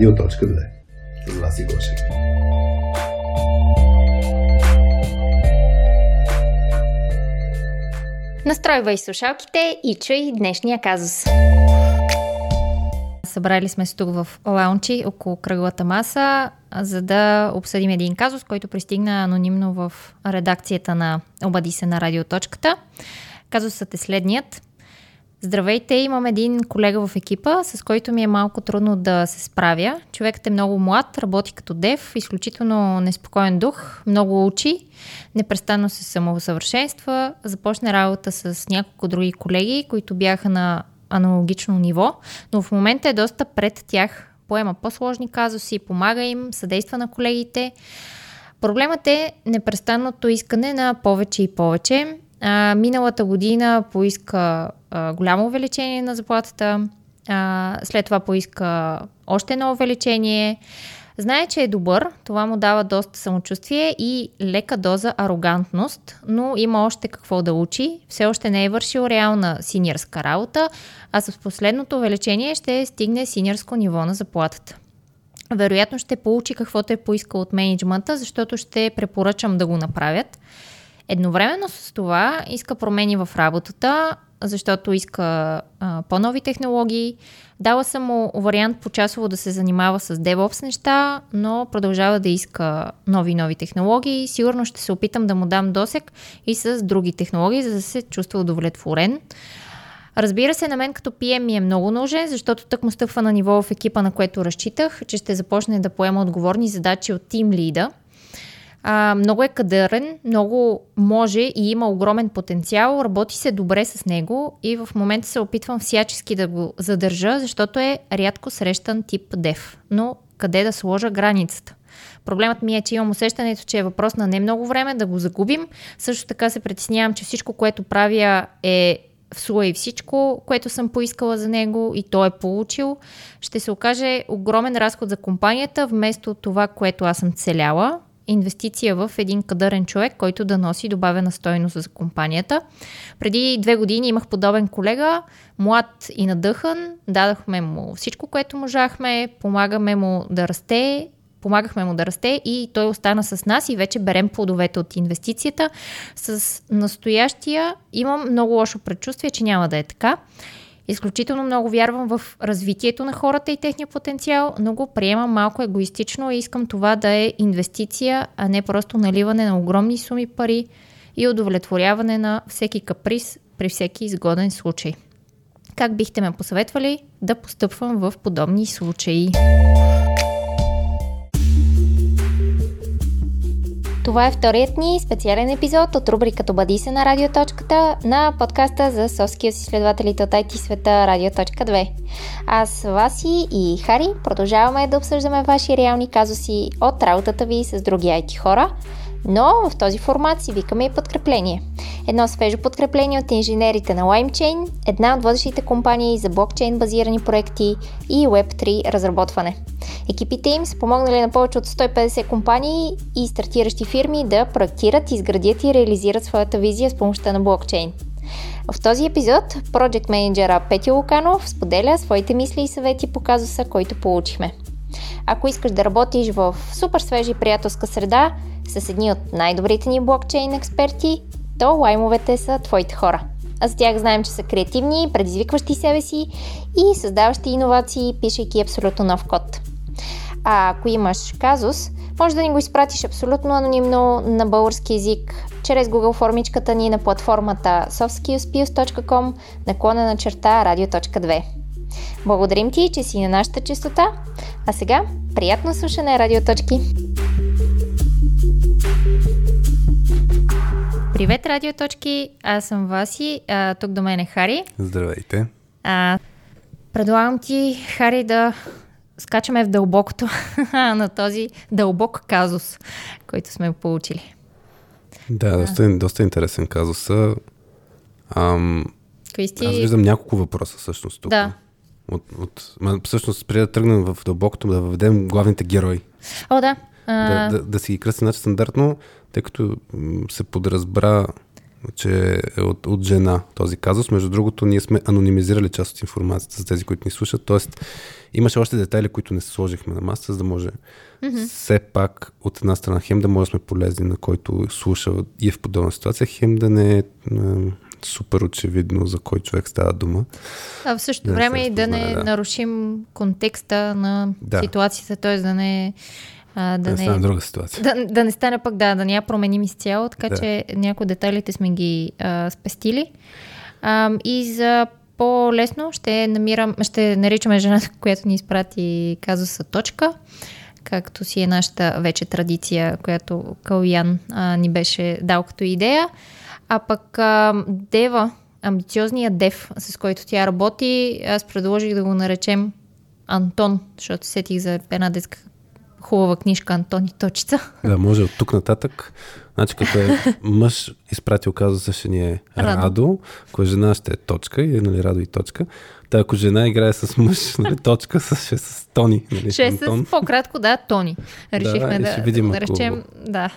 Радио.2 С вас и Гошев. Настройвай слушалките и чуй днешния казус. Събрали сме се тук в лаунчи около кръглата маса, за да обсъдим един казус, който пристигна анонимно в редакцията на Обади се на радиоточката. Казусът е следният. Здравейте, имам един колега в екипа, с който ми е малко трудно да се справя. Човекът е много млад, работи като дев, изключително неспокоен дух, много учи, непрестанно се самосъвършенства, започна работа с няколко други колеги, които бяха на аналогично ниво, но в момента е доста пред тях. Поема по-сложни казуси, помага им, съдейства на колегите. Проблемът е непрестанното искане на повече и повече. А, миналата година поиска а, голямо увеличение на заплатата, а, след това поиска още едно увеличение. Знае, че е добър, това му дава доста самочувствие и лека доза арогантност, но има още какво да учи. Все още не е вършил реална синьорска работа, а с последното увеличение ще стигне синьорско ниво на заплатата. Вероятно ще получи каквото е поискал от менеджмента, защото ще препоръчам да го направят. Едновременно с това иска промени в работата, защото иска а, по-нови технологии. Дала съм му вариант по-часово да се занимава с DevOps неща, но продължава да иска нови нови технологии. Сигурно ще се опитам да му дам досек и с други технологии, за да се чувства удовлетворен. Разбира се, на мен като PM ми е много нужен, защото тък му стъпва на ниво в екипа, на което разчитах, че ще започне да поема отговорни задачи от тим лида. А, много е кадърен, много може и има огромен потенциал, работи се добре с него и в момента се опитвам всячески да го задържа, защото е рядко срещан тип дев. Но къде да сложа границата? Проблемът ми е, че имам усещането, че е въпрос на не много време да го загубим. Също така се притеснявам, че всичко, което правя е в слой всичко, което съм поискала за него и той е получил, ще се окаже огромен разход за компанията, вместо това, което аз съм целяла, инвестиция в един кадърен човек, който да носи добавена стойност за компанията. Преди две години имах подобен колега, млад и надъхан, дадахме му всичко, което можахме, помагаме му да расте, помагахме му да расте и той остана с нас и вече берем плодовете от инвестицията. С настоящия имам много лошо предчувствие, че няма да е така. Изключително много вярвам в развитието на хората и техния потенциал, но го приемам малко егоистично и искам това да е инвестиция, а не просто наливане на огромни суми пари и удовлетворяване на всеки каприз при всеки изгоден случай. Как бихте ме посъветвали да постъпвам в подобни случаи? Това е вторият ни специален епизод от рубриката Обади се на Радиоточката на подкаста за софския с изследователите от IT света Радиоточка 2. Аз, Васи и Хари продължаваме да обсъждаме ваши реални казуси от работата ви с други IT хора, но в този формат си викаме и подкрепление. Едно свежо подкрепление от инженерите на LimeChain, една от водещите компании за блокчейн базирани проекти и Web3 разработване. Екипите им са помогнали на повече от 150 компании и стартиращи фирми да проектират, изградят и реализират своята визия с помощта на блокчейн. В този епизод Project менеджера Петя Луканов споделя своите мисли и съвети по казуса, който получихме. Ако искаш да работиш в супер свежа и приятелска среда с едни от най-добрите ни блокчейн експерти, то лаймовете са твоите хора. А за тях знаем, че са креативни, предизвикващи себе си и създаващи иновации, пишейки абсолютно нов код. А ако имаш казус, може да ни го изпратиш абсолютно анонимно на български язик чрез Google формичката ни на платформата softskillspills.com наклона на черта radio.2. Благодарим ти, че си на нашата частота. А сега, приятно слушане, радиоточки! Привет, радиоточки! Аз съм Васи, а, тук до мен е Хари. Здравейте! А, предлагам ти, Хари, да скачаме в дълбокото на този дълбок казус, който сме получили. Да, доста, доста интересен казус. Ам, Кристи... Аз виждам няколко въпроса всъщност тук. Да. От, от, ма, всъщност, преди да тръгнем в дълбокото, да въведем главните герои. О, да. А... Да, да, да си ги кръстим значи стандартно, тъй като се подразбра че е от, от жена този казус. Между другото, ние сме анонимизирали част от информацията за тези, които ни слушат. Тоест, имаше още детайли, които не сложихме на масата, за да може mm-hmm. все пак от една страна хем да може да сме полезни на който слуша и е в подобна ситуация, хем да не е супер очевидно за кой човек става дума. А в същото да време и да не да. нарушим контекста на да. ситуацията, т.е. да не а, да, да не стане друга ситуация. Да, да не стане пък, да, да не я променим изцяло, така да. че някои детайлите сме ги а, спестили. А, и за по-лесно ще намирам, ще наричаме жената, която ни изпрати казуса точка, както си е нашата вече традиция, която Калуян а, ни беше дал като идея. А пък а, Дева, амбициозният Дев, с който тя работи, аз предложих да го наречем Антон, защото сетих за една детска хубава книжка Антони Точица. Да, може от тук нататък. Значи като е мъж изпратил каза ще ни е Радо, Радо ако е жена ще е точка и е нали, Радо и точка. Та ако жена играе с мъж, нали, точка ще е с Тони. Нали, ще е с по-кратко, да, Тони. Решихме да, да, ще видим, да речем, да.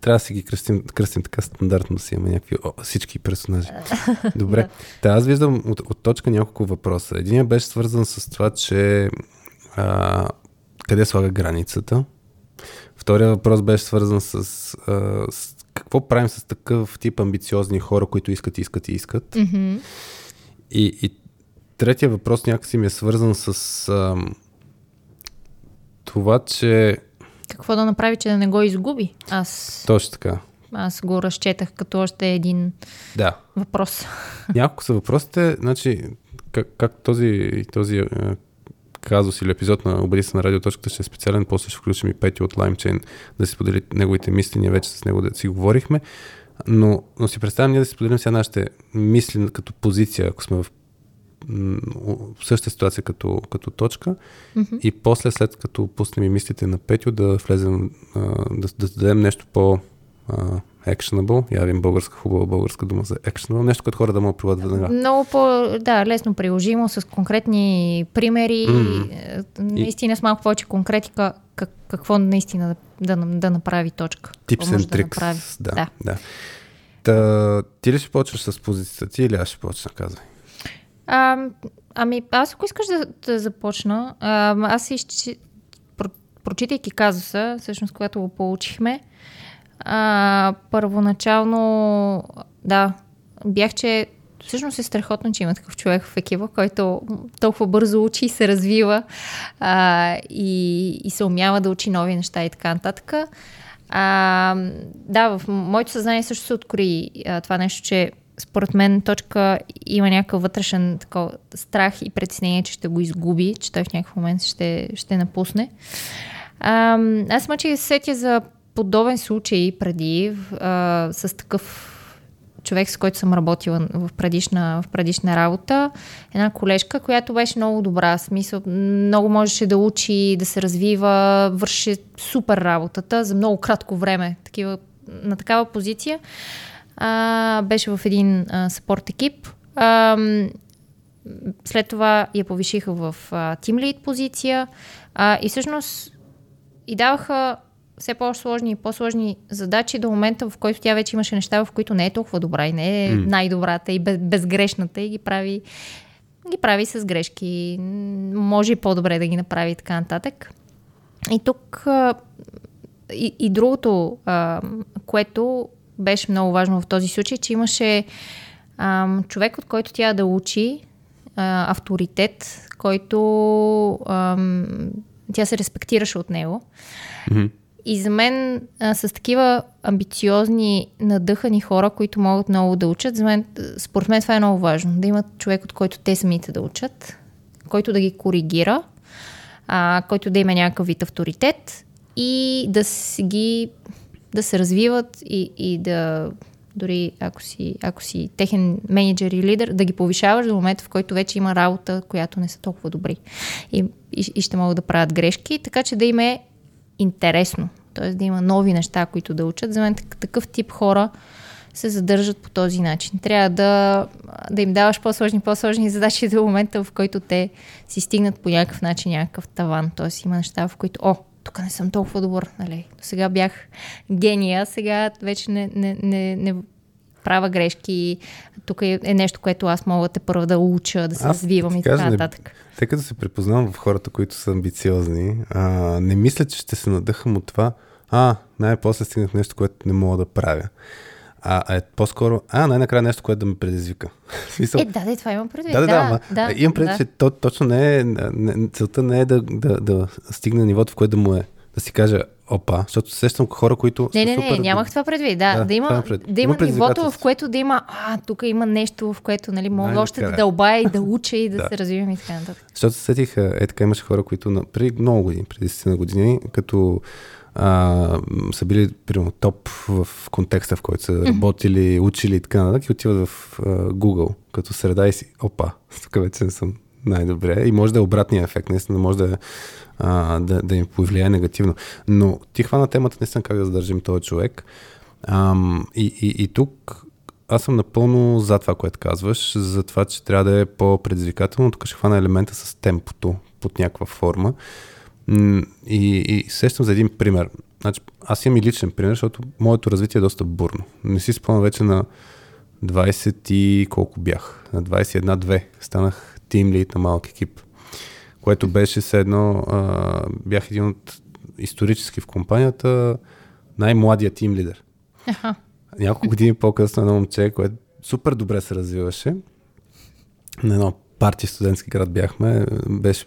Трябва да си ги кръстим, кръстим така стандартно да си имаме някакви о, всички персонажи. Добре. да. Та аз виждам от, от точка няколко въпроса. Единият беше свързан с това, че а, къде слага границата. Втория въпрос беше свързан с, а, с какво правим с такъв тип амбициозни хора, които искат, искат и искат. Mm-hmm. И, и третия въпрос някакси ми е свързан с а, това, че... Какво да направи, че да не го изгуби? Аз... Точно така. Аз го разчетах като още един да. въпрос. Няколко са въпросите. Значи, как, как този, този казус или епизод на Обади се на радиоточката ще е специален, после ще включим и Пети от LimeChain да си сподели неговите мисли, ние вече с него да си говорихме. Но, но си представям ние да си споделим сега нашите мисли като позиция, ако сме в в същата ситуация като, като точка mm-hmm. и после след като пуснем и мислите на Петю да влезем, да, да дадем нещо по actionable. Явим българска, хубава българска дума за actionable. Нещо, което хора да могат да веднага. Много по, да, лесно приложимо, с конкретни примери. Mm-hmm. Наистина с малко повече конкретика как, какво наистина да, да, да направи точка. Tips and да tricks. Да, да. да. Та, ти ли ще почваш с позицията ти или аз ще почна, казвай? А, ами, аз ако искаш да, да започна, а, аз изчи, про, прочитайки казуса, всъщност, когато го получихме, а, първоначално, да, бях, че всъщност е страхотно, че има такъв човек в екипа, който толкова бързо учи и се развива а, и, и се умява да учи нови неща и така нататък. А, да, в моето съзнание също се открои а, това нещо, че според мен точка има някакъв вътрешен такова, страх и притеснение, че ще го изгуби, че той в някакъв момент ще, ще напусне. А, аз мъчи се сетя за подобен случай преди а, с такъв човек, с който съм работила в предишна, в предишна работа. Една колежка, която беше много добра. Смисъл, много можеше да учи, да се развива, върши супер работата за много кратко време. Такива, на такава позиция. А, беше в един а, спорт екип. А, след това я повишиха в тим лид позиция а, и всъщност и даваха все по-сложни и по-сложни задачи до момента, в който тя вече имаше неща, в които не е толкова добра и не е mm. най-добрата и без, безгрешната и ги прави, ги прави с грешки. Може и по-добре да ги направи и така нататък. И тук и, и другото, което беше много важно в този случай, че имаше човек, от който тя да учи, авторитет, който тя се респектираше от него. Mm-hmm. И за мен а, с такива амбициозни, надъхани хора, които могат много да учат, за мен, според мен това е много важно. Да имат човек, от който те самите да учат, който да ги коригира, а, който да има някакъв вид авторитет и да си ги да се развиват и, и да дори ако си, ако си техен менеджер и лидер, да ги повишаваш до момента, в който вече има работа, която не са толкова добри и, и, и ще могат да правят грешки, така че да им е интересно. Т.е. да има нови неща, които да учат. За мен такъв тип хора се задържат по този начин. Трябва да, да им даваш по-сложни, по-сложни задачи до момента, в който те си стигнат по някакъв начин някакъв таван. Т.е. има неща, в които, о, тук не съм толкова добър, нали? До сега бях гения, сега вече не, не, не, не правя грешки, тук е, е нещо, което аз мога те първо да уча, да се аз, развивам и така нататък. Тъй като се препознавам в хората, които са амбициозни, а, не мисля, че ще се надъхам от това, а, най-после стигнах нещо, което не мога да правя. А е по-скоро, а, най-накрая нещо, което да ме предизвика. е, да, да, това имам предвид. Да, да, да. да, да имам предвид, да. че то, точно не е, не, целта не е да, да, да стигне нивото, в което да му е, да си каже, опа, защото сещам хора, които. Не, не, не, супер... нямах това предвид. Да, да, да има, пред... да има, има нивото, в което да има, а, тук има нещо, в което, нали, мога още да дълбая и да уча и да, да. се развивам и така нататък. Защото сетих, е така имаше хора, които на, преди много години, преди 10 години, като а, са били, примерно, топ в контекста, в който са работили, учили и така нататък, и отиват в а, Google като среда и си, опа, тук вече не съм най-добре. И може да е обратния ефект, наистина може да, а, да, да им повлияе негативно. Но ти хвана темата наистина как да задържим този човек. А, и, и, и тук аз съм напълно за това, което казваш, за това, че трябва да е по-предизвикателно. Тук ще хвана елемента с темпото под някаква форма. И, и сещам за един пример. Значи, аз имам и личен пример, защото моето развитие е доста бурно. Не си спомням вече на 20 и колко бях. На 21-2 станах тим лид на малък екип. Което беше все едно, а, бях един от исторически в компанията най-младия тим лидер. Ага. Няколко години по-късно едно момче, което супер добре се развиваше. На едно партия студентски град бяхме, беше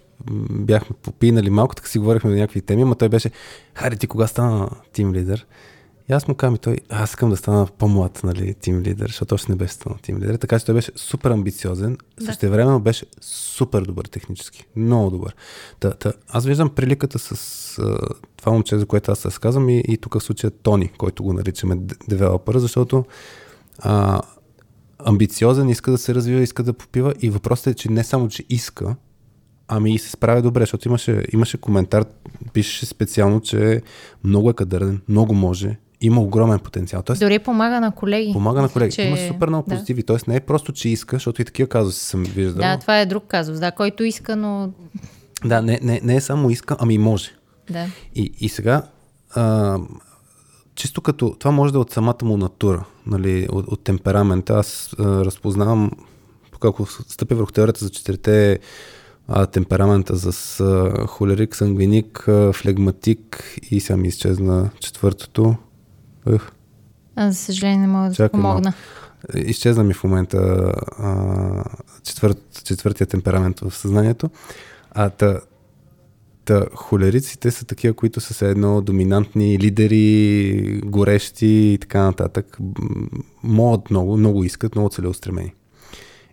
бяхме попинали малко, така си говорихме на някакви теми, но той беше, Хари, ти кога стана тим лидер? И аз му казвам и той, аз искам да стана по-млад, нали, тим лидер, защото още не беше станал тим лидер. Така че той беше супер амбициозен, да. също времено беше супер добър технически, много добър. Та, та, аз виждам приликата с а, това момче, за което аз се сказвам и, и тук в случая Тони, който го наричаме девелопър, защото а, амбициозен, иска да се развива, иска да попива и въпросът е, че не само, че иска, Ами и се справя добре, защото имаше, имаше коментар, пишеше специално, че много е кадърен, много може, има огромен потенциал. Тоест, Дори помага на колеги. Помага на колеги. Че... Има супер много позитиви. Да. Тоест не е просто, че иска, защото и такива казуси съм виждал. Да, това е друг казус, да, който иска, но... Да, не, не, не е само иска, ами може. Да. И, и сега, а, чисто като, това може да е от самата му натура, нали, от, от темперамента. Аз а, разпознавам, ако стъпя върху теорията за четирите а, темперамента с а, холерик, сангвиник, а, флегматик и сега ми изчезна четвъртото. Ух. Аз, за съжаление, не мога да Чакай, помогна. Изчезна ми в момента а, четвърт, четвъртия темперамент в съзнанието. А та, та холериците са такива, които са все едно доминантни лидери, горещи и така нататък. Могат много, много искат, много целеустремени.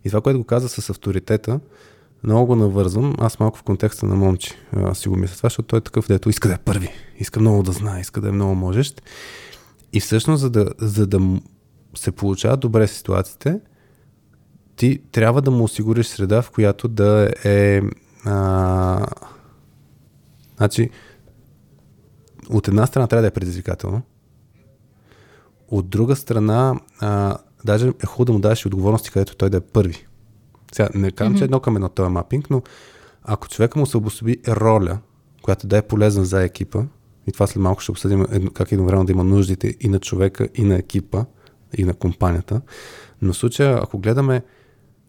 И това, което го каза с авторитета, много го навързвам. Аз малко в контекста на момче а, си го мисля това, защото той е такъв, дето иска да е първи. Иска много да знае, иска да е много можещ. И всъщност, за да, за да се получават добре ситуациите, ти трябва да му осигуриш среда, в която да е... А, значи, от една страна трябва да е предизвикателно, от друга страна, а, даже е хубаво да му дадеш отговорности, където той да е първи. Сега, не казвам, mm-hmm. че едно към едно това е мапинг, но ако човека му се обособи роля, която да е полезна за екипа, и това след малко ще обсъдим едно, как едновременно да има нуждите и на човека, и на екипа, и на компанията. Но в случая, ако гледаме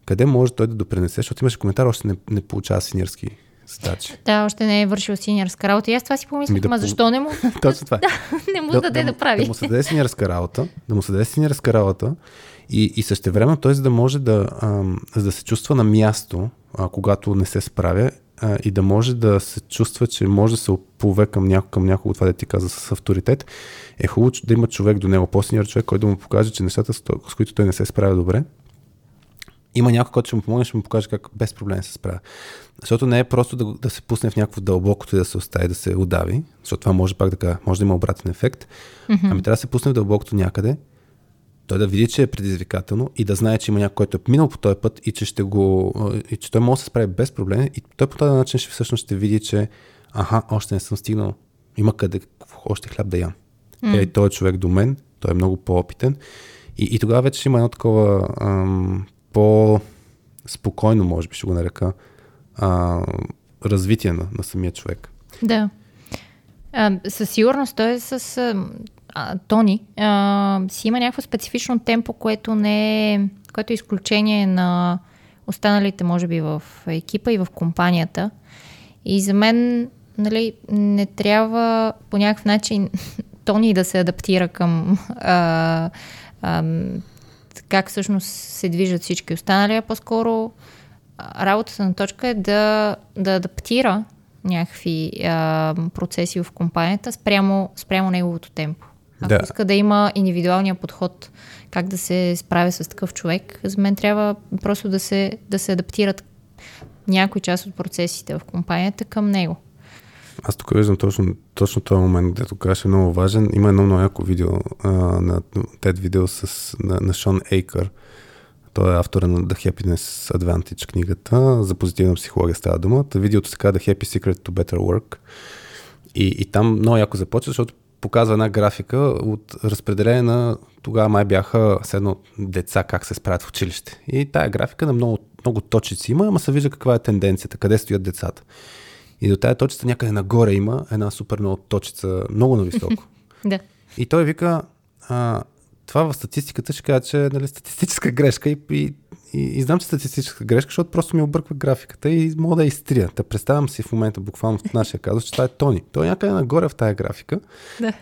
къде може той да допренесе, защото имаше коментар, още не, не получава синьорски задачи. Да, още не е вършил синьорска работа. И аз това си помислих, да, ама защо не му? Точно това. да, не му да, даде да, да, прави. Да му се даде синьорска работа, да му се даде синьорска работа и, и време той за да може да, а, за да се чувства на място, а, когато не се справя а, и да може да се чувства, че може да се опове към, няко, към някого, това да ти каза с авторитет, е хубаво да има човек до него, по-синьор човек, който да му покаже, че нещата, с които той не се справя добре, има някой, който ще му помогне, ще му покаже как без проблем се справя. Защото не е просто да, да се пусне в някакво дълбокото и да се остави, да се удави, защото това може пак да може да има обратен ефект. Mm-hmm. Ами трябва да се пусне в дълбокото някъде той да види, че е предизвикателно и да знае, че има някой, който е минал по този път и че ще го. и че той може да се справи без проблем. И той по този начин ще всъщност ще види, че аха, още не съм стигнал. Има къде още хляб да ям. Mm. Е, той е човек до мен, той е много по-опитен. И, и тогава вече ще има едно такова ам, по-спокойно, може би ще го нарека, а, развитие на, на самия човек. Да. А, със сигурност той е с Тони а, си има някакво специфично темпо, което не е, което е изключение на останалите, може би, в екипа и в компанията. И за мен, нали, не трябва по някакъв начин Тони да се адаптира към а, а, как всъщност се движат всички останали, а по-скоро работата на точка е да, да адаптира някакви а, процеси в компанията спрямо, спрямо неговото темпо. Ако да. иска да има индивидуалния подход как да се справя с такъв човек, за мен трябва просто да се, да се адаптират някои част от процесите в компанията към него. Аз тук виждам точно, точно този момент, където казваш е много важен. Има едно много яко видео а, на TED видео с, на, на Шон Ейкър. Той е автора на The Happiness Advantage книгата. За позитивна психология става дума. Видеото се казва The Happy Secret to Better Work. И, и там много яко започва, защото показва една графика от разпределение на тогава май бяха седно деца как се справят в училище. И тая графика на много, много точици има, ама се вижда каква е тенденцията, къде стоят децата. И до тая точица някъде нагоре има една супер много точица, много нависоко. да. И той вика, а, това в статистиката ще кажа, че е нали, статистическа грешка и, и, и, и знам, че статистическа грешка, защото просто ми обърква графиката и мога да я изтрия. Та представям си в момента, буквално в нашия казус, че това е Тони. Той е някъде нагоре в тая графика. Да.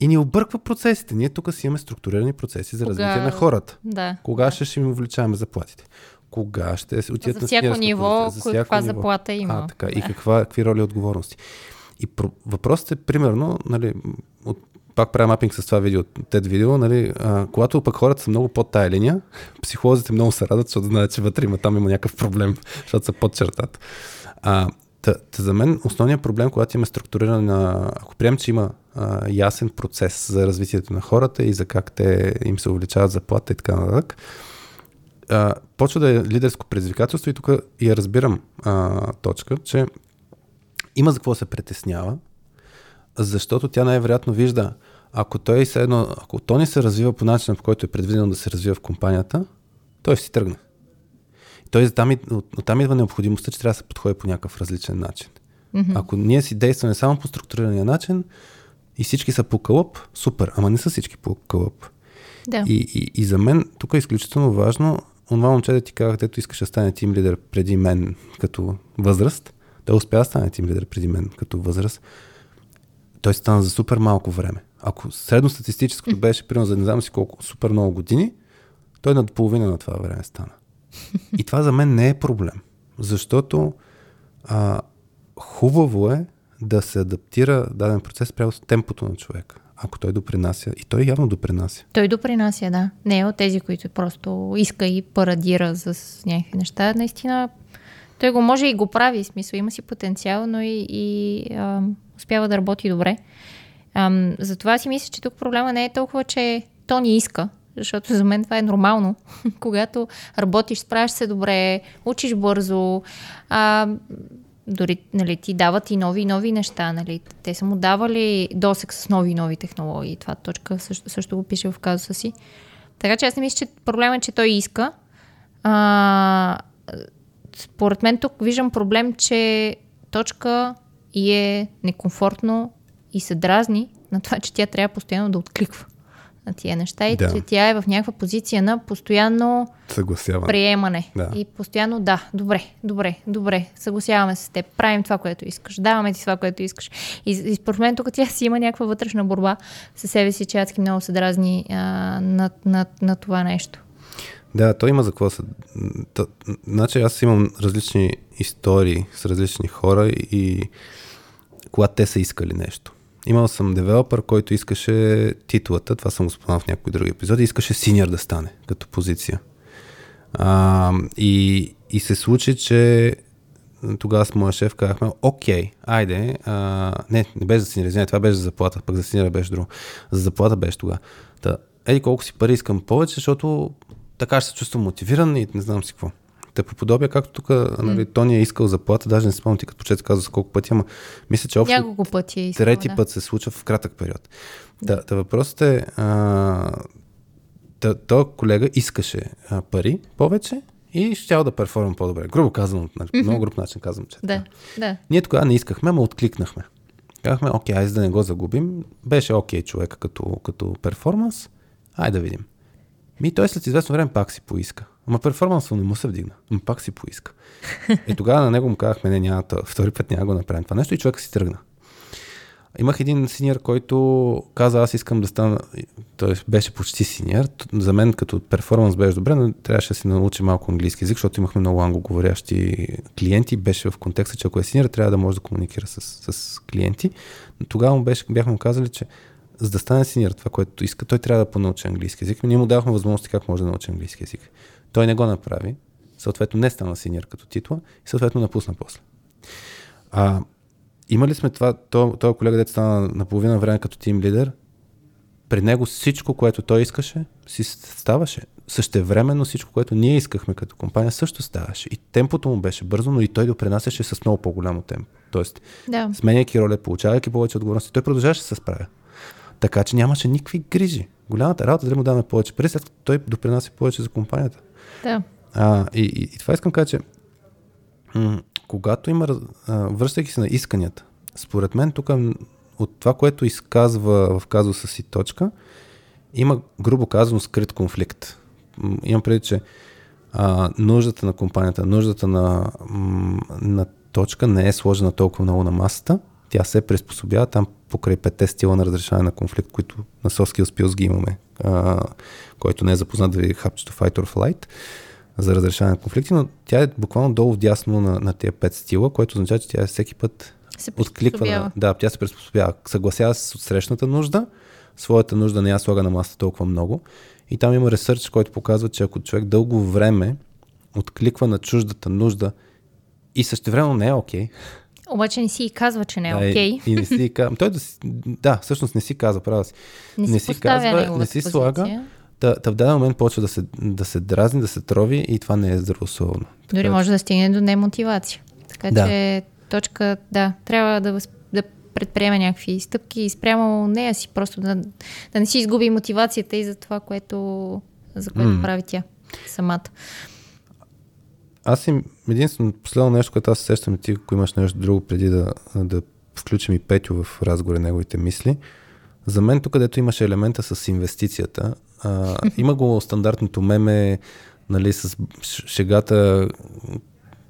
И ни обърква процесите. Ние тук си имаме структурирани процеси за Кога... развитие на хората. Да. Кога ще, ще им увеличаваме заплатите? Кога ще отидат за всяко на ниво, за всяко каква ниво. заплата има. А, така. Да. И каква, какви роли и отговорности. И про... въпросът е, примерно, нали, от пак правя мапинг с това видео, TED видео, нали, а, когато пък хората са много под тая линия, психолозите много се радват, защото знаят, че вътре има, там има някакъв проблем, защото са под чертата. А, та, та за мен основният проблем, когато има на, ако приемем, че има а, ясен процес за развитието на хората и за как те им се увеличават заплата и така нататък, почва да е лидерско предизвикателство и тук я разбирам а, точка, че има за какво се притеснява, защото тя най-вероятно вижда, ако той се едно, ако то не се развива по начина, по който е предвидено да се развива в компанията, той ще си тръгне. И той там, от, там идва необходимостта, че трябва да се подходи по някакъв различен начин. Mm-hmm. Ако ние си действаме само по структурирания начин и всички са по кълъп, супер, ама не са всички по кълъп. Да. И, и, и за мен тук е изключително важно онова момче да ти казах, дето искаш да стане тим лидер преди мен като възраст, да успя да стане тим лидер преди мен като възраст, той стана за супер малко време. Ако средностатистическото беше, примерно, за не знам си колко, супер много години, той над половина на това време стана. И това за мен не е проблем, защото а, хубаво е да се адаптира даден процес прямо с темпото на човека. Ако той допринася, и той явно допринася. Той допринася, да. Не е от тези, които просто иска и парадира за някакви неща. Наистина, той го може и го прави, смисъл, има си потенциал, но и, и а, успява да работи добре. А, затова си мисля, че тук проблема не е толкова, че то ни иска, защото за мен това е нормално. Когато работиш, справяш се добре, учиш бързо, а, дори нали, ти дават и нови и нови неща. Нали. Те са му давали досек с нови и нови технологии. Това точка също, също го пише в казуса си. Така че аз не мисля, че проблема е, че той иска. А, според мен тук виждам проблем, че точка и е некомфортно и се дразни на това, че тя трябва постоянно да откликва на тия неща и да. че тя е в някаква позиция на постоянно Съгласяване. приемане. Да. И постоянно да, добре, добре, добре, съгласяваме се с теб, правим това, което искаш, даваме ти това, което искаш. И, и според мен тук тя си има някаква вътрешна борба със себе си, че адски много се дразни а, на, на, на това нещо. Да, той има за какво се... Значи аз имам различни истории с различни хора и когато те са искали нещо. Имал съм девелопър, който искаше титлата, това съм го споменал в някои други епизоди, искаше синьор да стане като позиция. А, и, и се случи, че тогава с моя шеф казахме, окей, айде, а, не, не беше за синьор, това беше за заплата, пък за синьор беше друго. За заплата беше тогава. Та, еди колко си пари искам повече, защото така ще се чувствам мотивиран и не знам си какво. Те по подобие, както тук нали, Тони е искал заплата, даже не спомням ти като почет каза с колко пъти, ама мисля, че общо Няколко пъти е искал, трети да. път се случва в кратък период. Да, да въпросът е, а, то колега искаше а, пари повече и щял да перформам по-добре. Грубо казвам, нали, mm-hmm. много груб начин казвам, че. Да, да. Ние тогава не искахме, ама откликнахме. Казахме, окей, айде да не го загубим. Беше окей човек като, като перформанс. Айде да видим. Ми той след известно време пак си поиска. Ама перформансът не му се вдигна. Ама пак си поиска. И тогава на него му казахме, не, няма, втори път няма го направим това нещо и човек си тръгна. Имах един синьор, който каза, аз искам да стана, той беше почти синьор. За мен като перформанс беше добре, но трябваше да си научи малко английски язик, защото имахме много англоговорящи клиенти. Беше в контекста, че ако е синьор, трябва да може да комуникира с, с клиенти. Но тогава му беше, бяхме му казали, че за да стане синьор това, което иска, той трябва да понаучи английски язик. Ние му давахме възможности как може да научи английски язик. Той не го направи, съответно не стана синьор като титла и съответно напусна после. А, имали сме това, този колега, дете стана на половина време като тим лидер, при него всичко, което той искаше, си ставаше. Същевременно всичко, което ние искахме като компания, също ставаше. И темпото му беше бързо, но и той допринасяше с много по-голямо темпо. Тоест, да. сменяйки роля, получавайки повече отговорности, той продължаваше да се справя. Така че нямаше никакви грижи. Голямата работа, дали му даваме повече пари, след като той допринася повече за компанията. Да. А, и, и, и това искам да кажа, че м- когато има, връщайки се на исканията, според мен тук от това, което изказва в казуса си точка, има, грубо казано, скрит конфликт. Имам преди, че а, нуждата на компанията, нуждата на, на точка не е сложена толкова много на масата. Тя се приспособява там покрай петте стила на разрешаване на конфликт, които на Soft Skills ги имаме, а, който не е запознат да ви хапчето Fight or Flight за разрешаване на конфликти, но тя е буквално долу вдясно на, на тези пет стила, което означава, че тя е всеки път се откликва. На, да, тя се приспособява. Съгласява се с отсрещната нужда, своята нужда не я слага на масата толкова много. И там има ресърч, който показва, че ако човек дълго време откликва на чуждата нужда и същевременно не е окей, okay, обаче не си и казва, че не е окей. Okay. И, и не си казва. Той да, си, да, всъщност не си казва, права си. Не, не си, си казва, не си позиция. слага. Та, та в даден момент почва да се, да се дразни, да се трови и това не е здравословно. Дори може да стигне до немотивация. Така да. че точка, да, трябва да, да предприеме някакви стъпки и спрямо нея си, просто да, да не си изгуби мотивацията и за това, което, за което mm. прави тя самата. Аз им единствено последно нещо, което аз сещам ти, ако имаш нещо друго преди да, да включим и Петю в разговора неговите мисли. За мен тук, където имаше елемента с инвестицията, а, има го стандартното меме, нали, с шегата,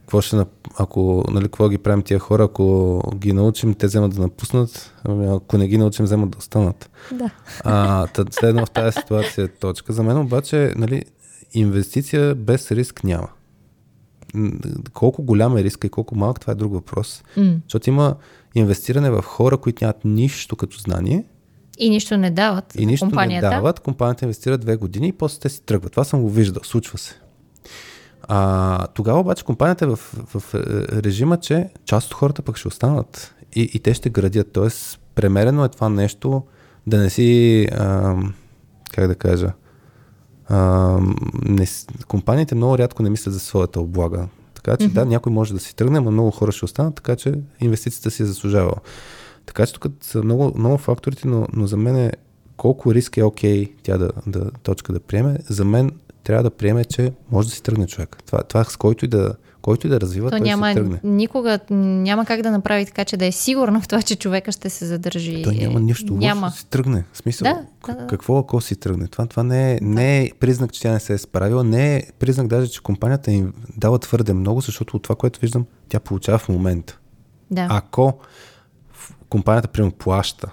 какво ще, ако, нали, какво ги правим тия хора, ако ги научим, те вземат да напуснат, ами ако не ги научим, вземат да останат. Да. А, следно в тази ситуация е точка. За мен обаче, нали, инвестиция без риск няма. Колко голям е риска и колко малък, това е друг въпрос. Mm. Защото има инвестиране в хора, които нямат нищо като знание. И нищо не дават. И нищо компанията. не дават. Компанията инвестира две години и после те си тръгват. Това съм го виждал. Случва се. А, тогава обаче компанията е в, в, в режима, че част от хората пък ще останат и, и те ще градят. Тоест, премерено е това нещо да не си, а, как да кажа, а, не, компаниите много рядко не мислят за своята облага. Така че mm-hmm. да, някой може да си тръгне, но много хора ще останат, така че инвестицията си е заслужава. Така че тук са много, много факторите, но, но за мен е колко риск е окей okay, тя да, да точка да приеме. За мен трябва да приеме, че може да си тръгне човек. Това, това с който и да, който и да развива, То той няма, си тръгне. Никога няма как да направи така, че да е сигурно в това, че човека ще се задържи. Той няма нищо няма. да си тръгне. В смисъл, да, да, какво ако си тръгне? Това, това не, е, не е признак, че тя не се е справила, не е признак даже, че компанията им дава твърде много, защото от това, което виждам, тя получава в момента. Да. Ако компанията, примерно, плаща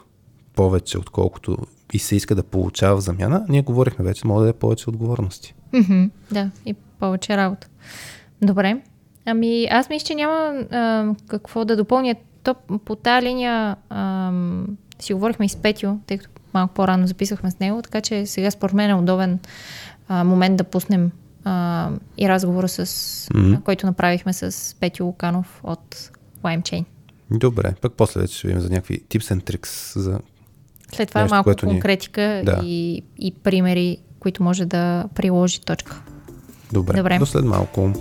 повече, отколкото и се иска да получава в замяна, ние говорихме вече, може да е повече отговорности. Mm-hmm, да, и повече работа. Добре. Ами аз мисля, че няма а, какво да допълня. То, по тази линия а, си говорихме и с Петю, тъй като малко по-рано записахме с него, така че сега според мен е удобен а, момент да пуснем а, и разговора, с, mm-hmm. който направихме с Петю Луканов от LimeChain. Добре, пък после вече ще видим за някакви tips and tricks за След това нещо, малко конкретика ни... да. и, и примери, които може да приложи точка. Добре, Добре. до след малко.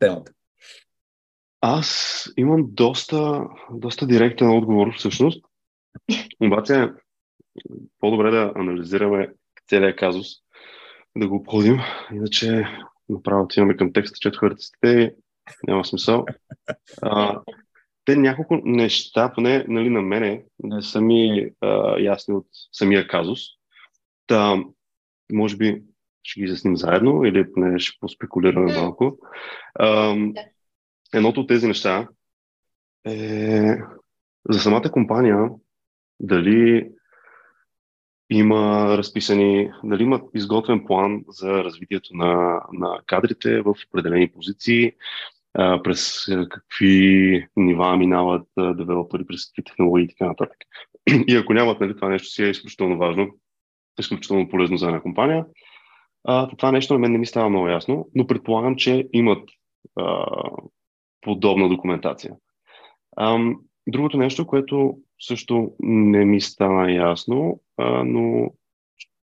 Темата? Аз имам доста, доста директен отговор всъщност. Обаче по-добре да анализираме целият казус, да го обходим, иначе направо отиваме към текста, чето хартистите няма смисъл. А, те няколко неща, поне нали, на мене, не са ми а, ясни от самия казус. Та, може би ще ги изясним заедно или поне ще поспекулираме малко. А, едното от тези неща е за самата компания дали има разписани, дали има изготвен план за развитието на, на кадрите в определени позиции, а, през какви нива минават а, девелопери, през какви технологии и така нататък. И ако нямат нали, това нещо си е изключително важно, изключително полезно за една компания, а, това нещо на мен не ми става много ясно, но предполагам, че имат а, подобна документация. А, другото нещо, което също не ми стана ясно, а, но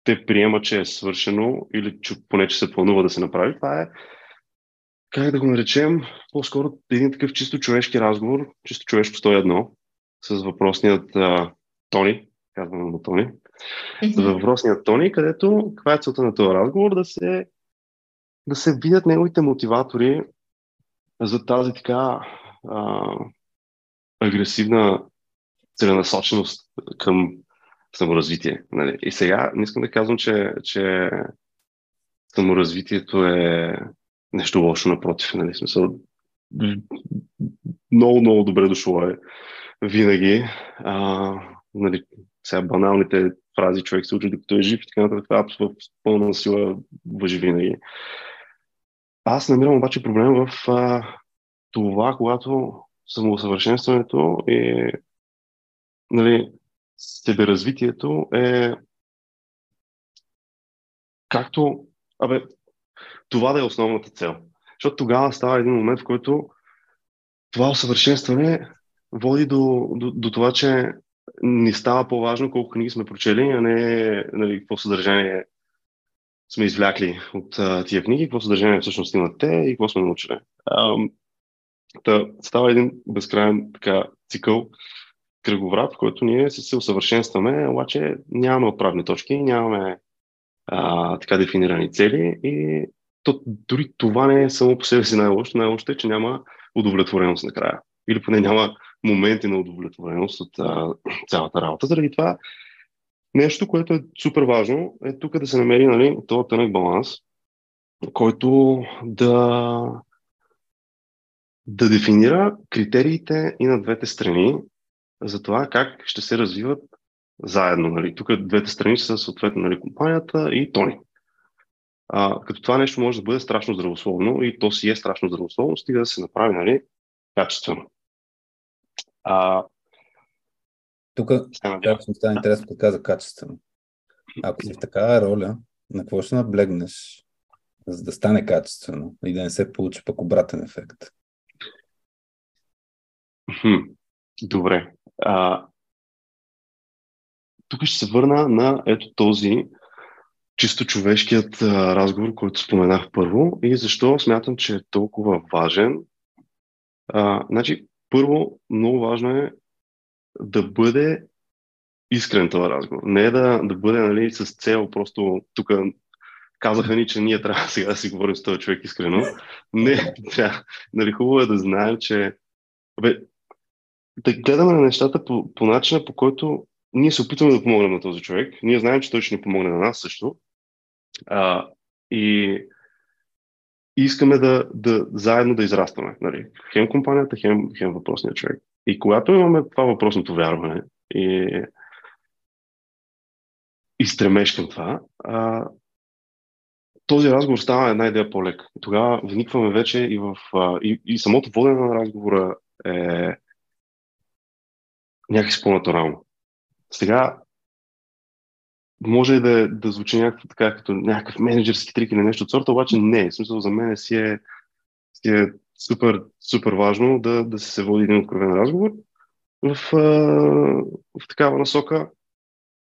те приема, че е свършено или че, поне, че се планува да се направи, това е как да го наречем, по-скоро един такъв чисто човешки разговор, чисто човешко 101, с въпросният а, Тони, казвам му Тони, с въпросният Тони, където каква е целта на този разговор? Да се, да се видят неговите мотиватори за тази така а, агресивна целенасоченост към саморазвитие. Нали? И сега не искам да казвам, че, че саморазвитието е нещо лошо, напротив. Нали? Смисъл, много, много добре дошло е винаги. А, нали, сега баналните фрази човек се учи докато е жив и така нататък. Това в пълна сила въжи винаги. Аз намирам обаче проблем в а, това, когато самоусъвършенстването е нали, себеразвитието е както, абе, това да е основната цел. Защото тогава става един момент, в който това усъвършенстване води до, до, до това, че ни става по-важно колко книги сме прочели, а не нали, какво съдържание сме извлякли от а, тия книги, какво съдържание всъщност имат те и какво сме научили. А, та, става един безкрайен така, цикъл, кръговрат, в който ние се, усъвършенстваме, обаче нямаме отправни точки, нямаме а, така дефинирани цели и то, дори това не е само по себе си най-лошо. Най-лошото е, че няма удовлетвореност накрая. Или поне няма моменти на удовлетвореност от а, цялата работа. Заради това нещо, което е супер важно, е тук да се намери нали, този тънък баланс, който да, да дефинира критериите и на двете страни за това как ще се развиват заедно. Нали. Тук двете страни са съответно нали, компанията и Тони. А, като това нещо може да бъде страшно здравословно и то си е страшно здравословно, стига да се направи нали, качествено. А, Тук ми стане интересно, като каза качествено. Ако си в такава роля, на какво ще наблегнеш, за да стане качествено и да не се получи пък обратен ефект? Хм, добре. А, тук ще се върна на ето този чисто човешкият а, разговор, който споменах първо и защо смятам, че е толкова важен. А, значи, първо, много важно е да бъде искрен този разговор. Не е да, да бъде нали, с цел просто тук казаха ни, че ние трябва сега да си говорим с този човек искрено. Не, трябва. Нали, хубаво е да знаем, че бе, да гледаме на нещата по, по начина, по който ние се опитваме да помогнем на този човек. Ние знаем, че той ще ни помогне на нас също. А, и искаме да, да заедно да израстваме. Нали? Хем компанията, хем, хем въпросния човек. И когато имаме това въпросното вярване и, и стремеж към това, а, този разговор става една идея по-лек. Тогава вникваме вече и в... А, и, и самото водене на разговора е някакси по-натурално. Сега може да, да звучи някакво така, като някакъв менеджерски трик или нещо от сорта, обаче не. В смисъл за мен си е, си е супер, супер важно да, да се води един откровен разговор в, в такава насока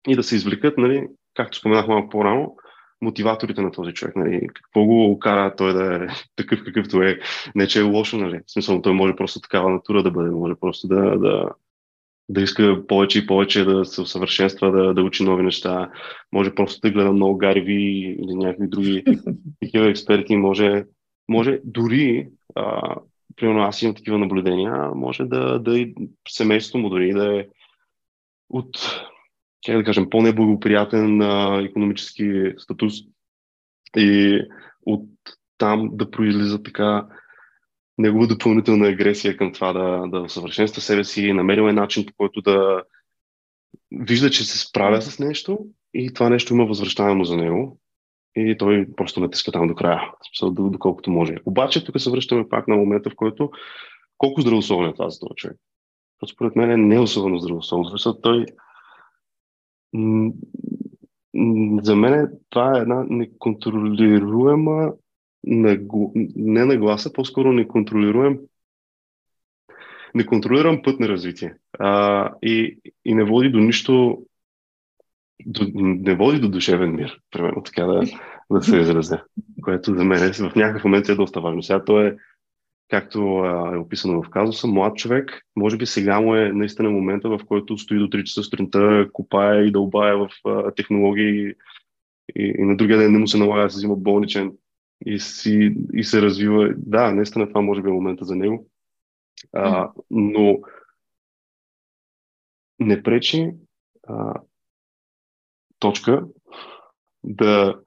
и да се извлекат, нали, както споменах малко по-рано, мотиваторите на този човек, нали, какво го кара той да е такъв какъвто е, не че е лошо, нали, в смисъл той може просто такава натура да бъде, може просто да, да, да иска повече и повече да се усъвършенства, да, да учи нови неща, може просто да гледа много Гарви или някакви други такива експерти, може, може дори, а, примерно аз имам такива наблюдения, може да, да и семейството му дори да е от как да кажем, по-неблагоприятен а, економически статус. И от там да произлиза така негова допълнителна агресия към това да, да усъвършенства себе си, намерил е начин по който да вижда, че се справя с нещо и това нещо има възвръщаемо за него и той просто натиска там до края, доколкото може. Обаче тук се връщаме пак на момента, в който колко здравословен е това за този човек. Според мен е не особено здравословно, защото той за мен това е една неконтролируема не нагласа, по-скоро неконтролируем неконтролиран път на развитие. А, и, и не води до нищо до, не води до душевен мир, примерно така да, да се изразя, което за мен е, в някакъв момент е доста важно. Сега то е както е описано в казуса, млад човек, може би сега му е наистина момента, в който стои до 3 часа сутринта, копае и дълбае в а, технологии и, и на другия ден не му се налага да се взима болничен и, си, и се развива. Да, наистина това може би е момента за него. А, но не пречи а, точка да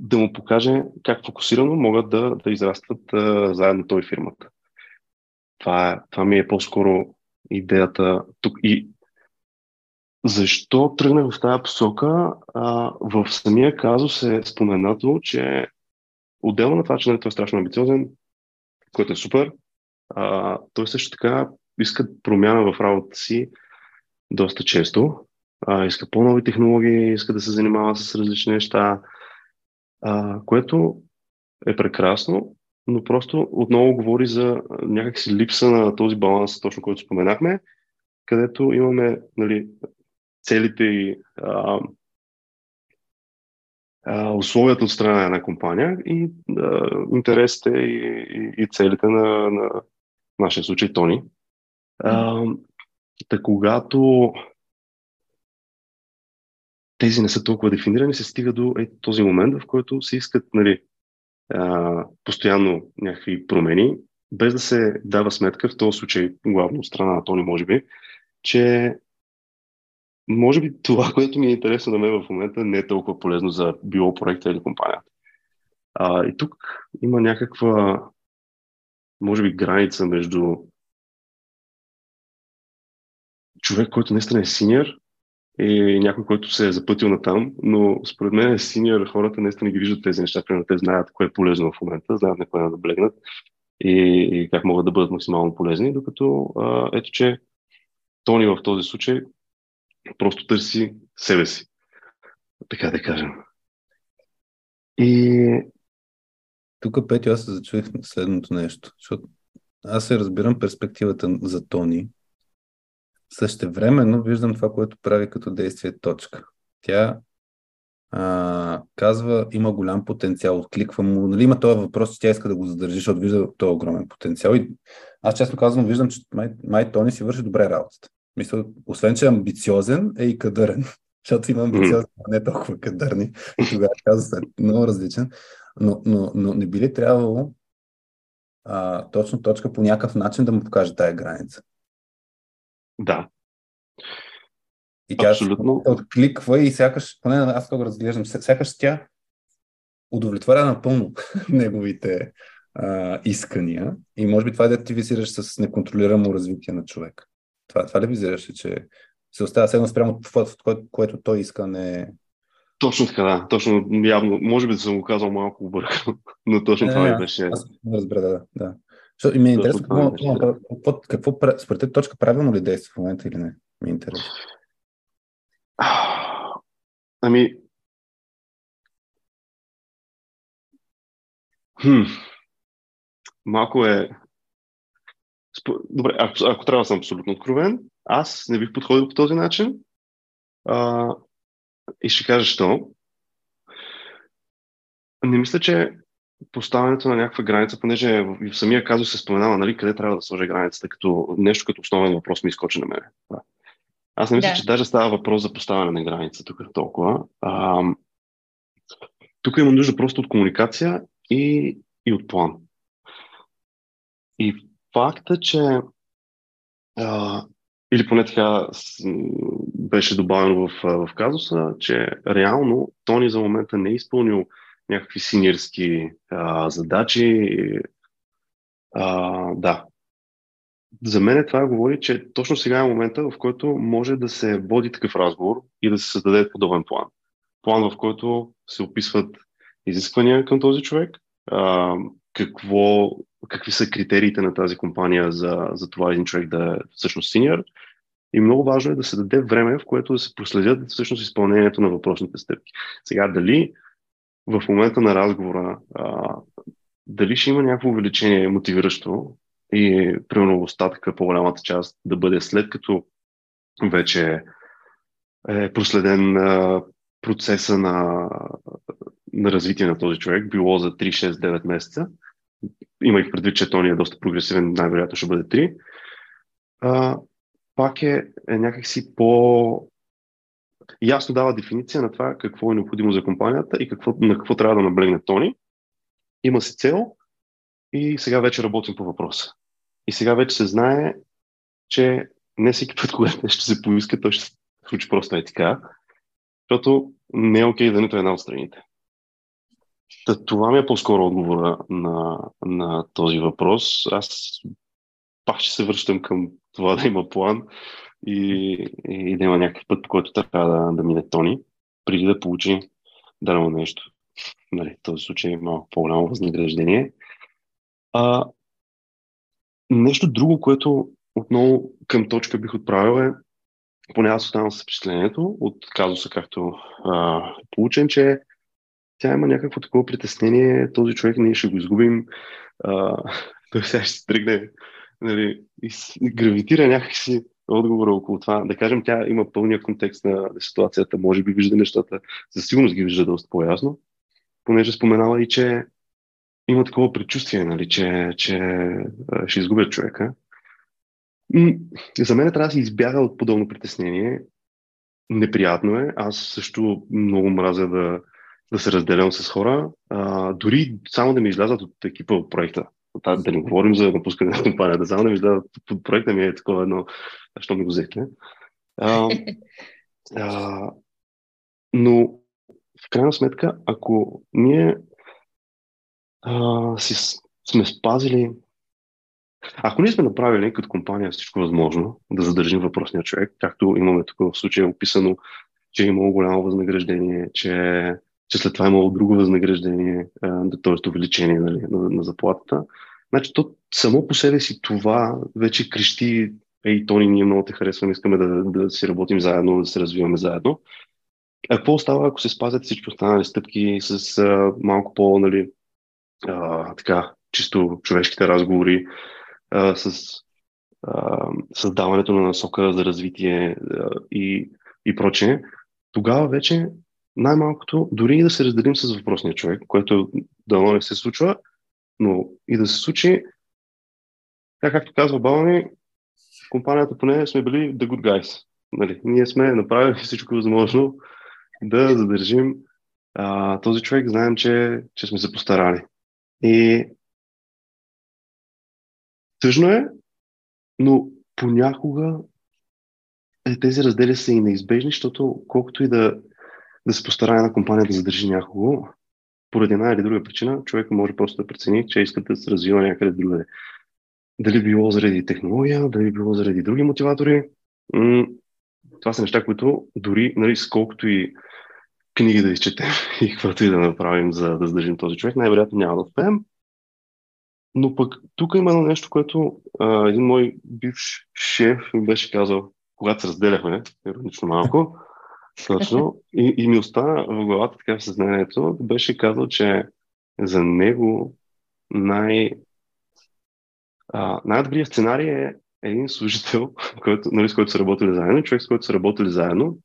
да му покаже как фокусирано могат да, да израстват а, заедно той фирмата. Това, е, това ми е по-скоро идеята тук. И защо тръгнах в тази посока? В самия казус е споменато, че отделно на това, че нали, той е страшно амбициозен, което е супер, той също така иска промяна в работата си доста често. Иска по-нови технологии, иска да се занимава с различни неща, което е прекрасно, но просто отново говори за някакси липса на този баланс, точно който споменахме, където имаме нали, целите и а, а, условията от страна на една компания и а, интересите и, и, и целите на, на нашия случай Тони. А, да когато тези не са толкова дефинирани, се стига до е, този момент, в който се искат нали, а, постоянно някакви промени, без да се дава сметка, в този случай главно страна на Тони, може би, че може би това, което ми е интересно на мен в момента, не е толкова полезно за било проекта или компанията. А, и тук има някаква, може би, граница между човек, който наистина е синьор и някой, който се е запътил на там, но според мен е синьор хората наистина ги виждат тези неща, примерно те знаят кое е полезно в момента, знаят на кое да блегнат и, и как могат да бъдат максимално полезни, докато а, ето, че Тони в този случай просто търси себе си, така да кажем. И тук, Петю, аз се зачуих следното нещо, защото аз се разбирам перспективата за Тони, Същевременно виждам това, което прави като действие точка. Тя а, казва, има голям потенциал, откликва му, нали има този въпрос, че тя иска да го задържи, защото вижда този огромен потенциал. И аз честно казвам, виждам, че май, май Тони си върши добре работата. Мисля, освен, че е амбициозен, е и кадърен. Защото има амбициозни, а не толкова кадърни. Тогава казва, е много различен. Но, но, но не би ли трябвало а, точно точка по някакъв начин да му покаже тая граница? Да. И тя Абсолютно. откликва и сякаш, поне аз това го разглеждам, сякаш тя удовлетворя напълно неговите а, искания и може би това е да ти визираш с неконтролирано развитие на човек. Това, това ли визираш, че се остава седно спрямо това, което, което той иска, не точно така, да. Точно, явно. Може би да съм го казал малко объркано, но точно не, това ми беше. Аз разбера, да. да. Защото ми е интересно какво, какво, какво, според теб точка правилно ли действа в момента или не? Ми е интересно. Ами, хм, малко е... Добре, ако, ако трябва да съм абсолютно откровен, аз не бих подходил по този начин. А, и ще кажа що. Не мисля, че поставянето на някаква граница, понеже в самия казус се споменава, нали, къде трябва да сложи границата, като нещо като основен въпрос ми изкочи на мен. Аз не мисля, да. че даже става въпрос за поставяне на граница тук толкова. А, тук има нужда просто от комуникация и, и от план. И факта, че а, или поне така беше добавено в, в казуса, че реално Тони за момента не е изпълнил някакви синирски а, задачи. А, да. За мен това говори, че точно сега е момента, в който може да се води такъв разговор и да се създаде подобен план. План, в който се описват изисквания към този човек, а, какво, какви са критериите на тази компания за, за това един човек да е всъщност синьор. И много важно е да се даде време, в което да се проследят всъщност изпълнението на въпросните стъпки. Сега, дали в момента на разговора, а, дали ще има някакво увеличение мотивиращо и примерно остатъка по-голямата част да бъде след като вече е проследен а, процеса на, на развитие на този човек, било за 3, 6, 9 месеца. Имах предвид, че Тони е доста прогресивен, най-вероятно ще бъде 3. А, пак е, е някакси по, ясно дава дефиниция на това какво е необходимо за компанията и какво, на какво трябва да наблегне Тони. Има си цел и сега вече работим по въпроса. И сега вече се знае, че не всеки път, когато нещо се поиска, той ще се случи просто е така, защото не е окей да нито една от страните. Това ми е по-скоро отговора на, на този въпрос. Аз пак ще се връщам към това да има план и, и да има някакъв път, по който трябва да, да мине Тони, преди да получи дадено нещо. Нали, в този случай е малко по-голямо възнаграждение. А, нещо друго, което отново към точка бих отправил е, поне аз оставам с впечатлението от казуса, както а, получен, че тя има някакво такова притеснение, този човек ние ще го изгубим, а, той сега ще се тръгне нали, и гравитира някакси отговора около това. Да кажем, тя има пълния контекст на ситуацията, може би вижда нещата, със сигурност ги вижда доста по-ясно, понеже споменава и, че има такова предчувствие, нали, че, че ще изгубят човека. За мен трябва да се избяга от подобно притеснение. Неприятно е. Аз също много мразя да, да се разделям с хора. А, дори само да ми излязат от екипа от проекта. Да, не говорим за напускане на компанията, само да ми излязат от проекта ми е такова едно защо ми го взехте. Но в крайна сметка, ако ние а, си, сме спазили ако ние сме направили като компания всичко възможно да задържим въпросния човек, както имаме тук в случая описано, че е имало голямо възнаграждение, че, че след това е имало друго възнаграждение, т.е. увеличение нали, на, на заплатата, значи то само по себе си това вече крещи ей, Тони, ние много те харесваме, искаме да, да си работим заедно, да се развиваме заедно. А какво остава, ако се спазят всички останали стъпки с а, малко по, нали, а, така, чисто човешките разговори, а, с а, създаването на насока за развитие а, и, и прочее, тогава вече най-малкото, дори и да се разделим с въпросния човек, което дано не се случва, но и да се случи, така както казва баба ми, компанията поне сме били the good guys. Нали, ние сме направили всичко възможно да задържим а, този човек. Знаем, че, че сме се постарали. И тъжно е, но понякога е, тези раздели са и неизбежни, защото колкото и да, да се постарае на компания да задържи някого, поради една или друга причина, човек може просто да прецени, че иска да се развива някъде другаде. Дали било заради технология, дали било заради други мотиватори. Това са неща, които дори, нали, сколкото и книги да изчетем и каквото и да направим, за да задържим този човек, най-вероятно няма да успеем. Но пък тук има едно нещо, което а, един мой бивш шеф ми беше казал, когато се разделяхме, иронично малко, точно, и, и ми остана в главата така в съзнанието, беше казал, че за него най- най-добрият сценарий е един служител, който, нали, с който са работили заедно, човек, с който са работили заедно,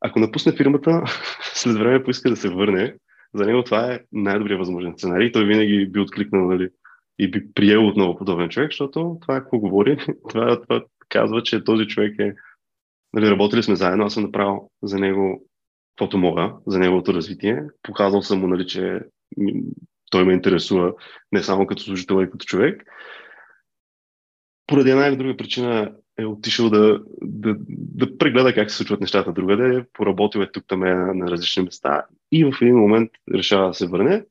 ако напусне фирмата, след време поиска да се върне, за него това е най-добрият възможен сценарий. Той винаги би откликнал нали, и би приел отново подобен човек, защото това какво говори. това, това казва, че този човек е... Нали, работили сме заедно, аз съм направил за него каквото мога, за неговото развитие. Показал съм му, нали, че той ме интересува не само като служител, а и като човек. Поради една или друга причина е отишъл да, да, да прегледа как се случват нещата другаде, поработил е тук там на, на различни места и в един момент решава да се върне,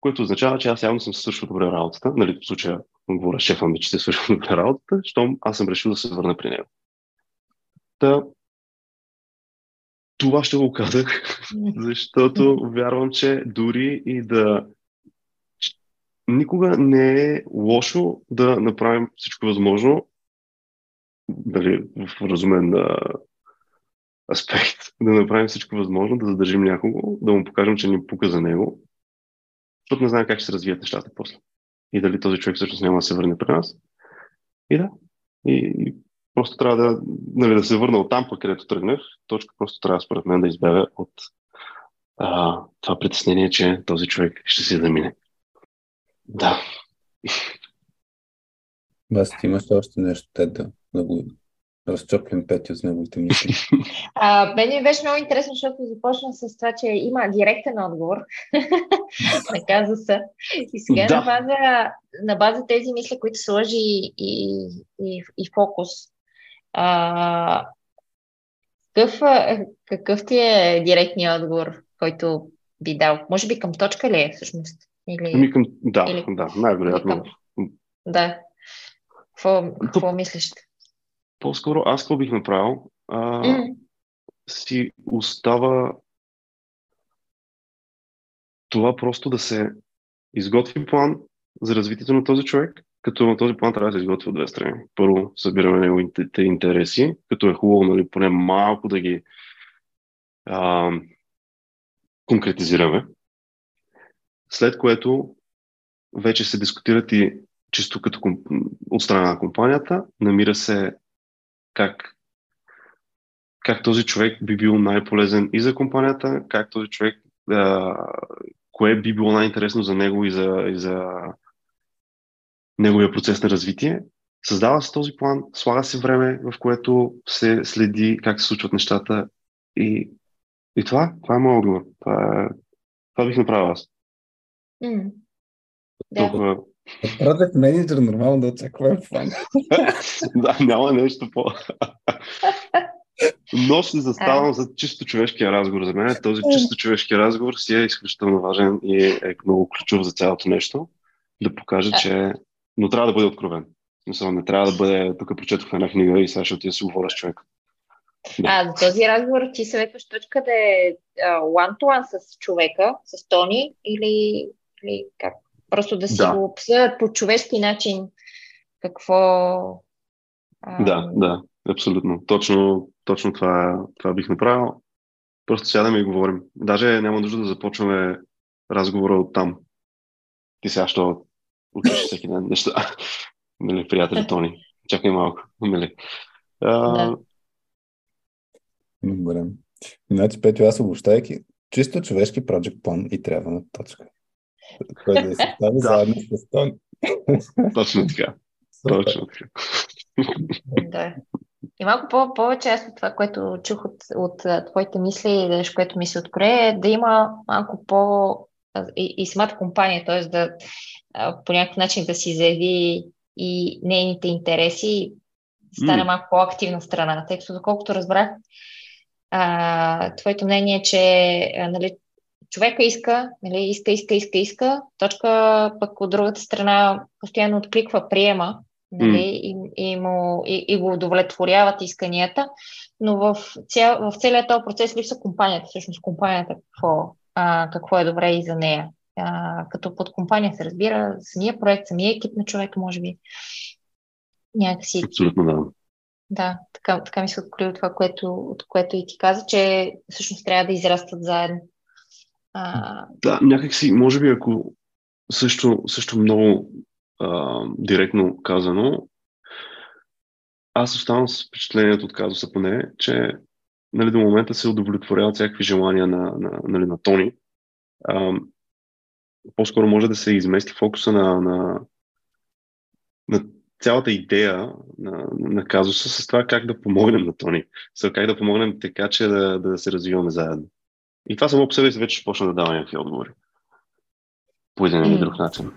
което означава, че аз явно съм свършил добре работата. Нали, в случая говоря шефа ми, че се свършил добре работата, щом аз съм решил да се върна при него. Та, това ще го казах, защото вярвам, че дори и да никога не е лошо да направим всичко възможно, дали в разумен а, аспект, да направим всичко възможно, да задържим някого, да му покажем, че ни пука за него, защото не знаем как ще се развият нещата после. И дали този човек всъщност няма да се върне при нас. И да. И, и просто трябва да, нали, да се върна от там, пък където тръгнах. Точка просто трябва, според мен, да избяга от а, това притеснение, че този човек ще се замине. Да. Бас, ти имаш още нещо, те да, да го разчоплим пети от неговите мисли. А, мен ми беше много интересно, защото започна с това, че има директен отговор на казуса. И сега да. на, база, на база тези мисли, които сложи и, и, и, и фокус, а, какъв, какъв ти е директният отговор, който би дал? Може би към точка ли е всъщност? Или... Ами към, да, Или... да, най-вероятно. Към... Да. Какво, какво мислиш? По-скоро аз какво бих направил? А, mm. Си остава това просто да се изготви план за развитието на този човек, като на този план трябва да се изготви от две страни. Първо, събираме неговите интереси, като е хубаво, нали, поне малко да ги а, конкретизираме. След което вече се дискутират и чисто като от страна на компанията, намира се как, как този човек би бил най-полезен и за компанията, как този човек, а, кое би било най-интересно за него и за, и за неговия процес на развитие. Създава се този план, слага се време, в което се следи как се случват нещата и, и това, това е моят отговор. Това, това бих направил аз. Mm. Да. Толкова... Продукт менеджер нормално да очаква план. да, няма нещо по... Но се заставам за чисто човешкия разговор. За мен този чисто човешки разговор си е изключително важен и е много ключов за цялото нещо. Да покаже, че... Но трябва да бъде откровен. Смисъл, не трябва да бъде... Тук прочетох една книга и сега ще отида си говоря с човек. Да. А, за този разговор ти съветваш точка да е one-to-one с човека, с Тони или, или как? Просто да си да. го обсъдят по човешки начин какво... А... Да, да, абсолютно. Точно, точно това, това бих направил. Просто сядаме и говорим. Даже няма нужда да започваме разговора от там. Ти сега що учиш всеки ден неща. нали, приятели Тони. Чакай малко. Нали. А... Да. Добре. Значи, Петю, аз обобщайки, чисто човешки Project Plan и трябва на точка. Кой да се стави заедно с Тони. Точно така. Точно така. Да. И малко по- повече аз от това, което чух от, от, от твоите мисли, нещо, което ми се открие, е да има малко по... и, и самата компания, т.е. да по някакъв начин да си заяви и нейните интереси, стане mm. малко по-активна страна. Тъй като, доколкото разбрах, а, твоето мнение е, че а, нали, човека иска, нали, иска, иска, иска, иска, точка пък от другата страна постоянно откликва, приема нали, mm. и, и, му, и, и го удовлетворяват исканията, но в, цял, в целият този процес липса компанията, всъщност компанията какво, а, какво е добре и за нея. А, като под компания се разбира самия проект, самия екип на човека, може би. Някакси. Абсолютно да. Да, така, така ми се открои от това, което, от което и ти каза, че всъщност трябва да израстват заедно. А... Да, някакси, може би, ако също, също много а, директно казано, аз оставам с впечатлението от казуса поне, че нали, до момента се удовлетворяват всякакви желания на, на, нали, на Тони. А, по-скоро може да се измести фокуса на, на, на цялата идея на, на казуса с това как да помогнем на Тони. С как да помогнем така, че да, да се развиваме заедно. И това само по себе си вече ще почна да дава някакви отговори. По един или друг начин.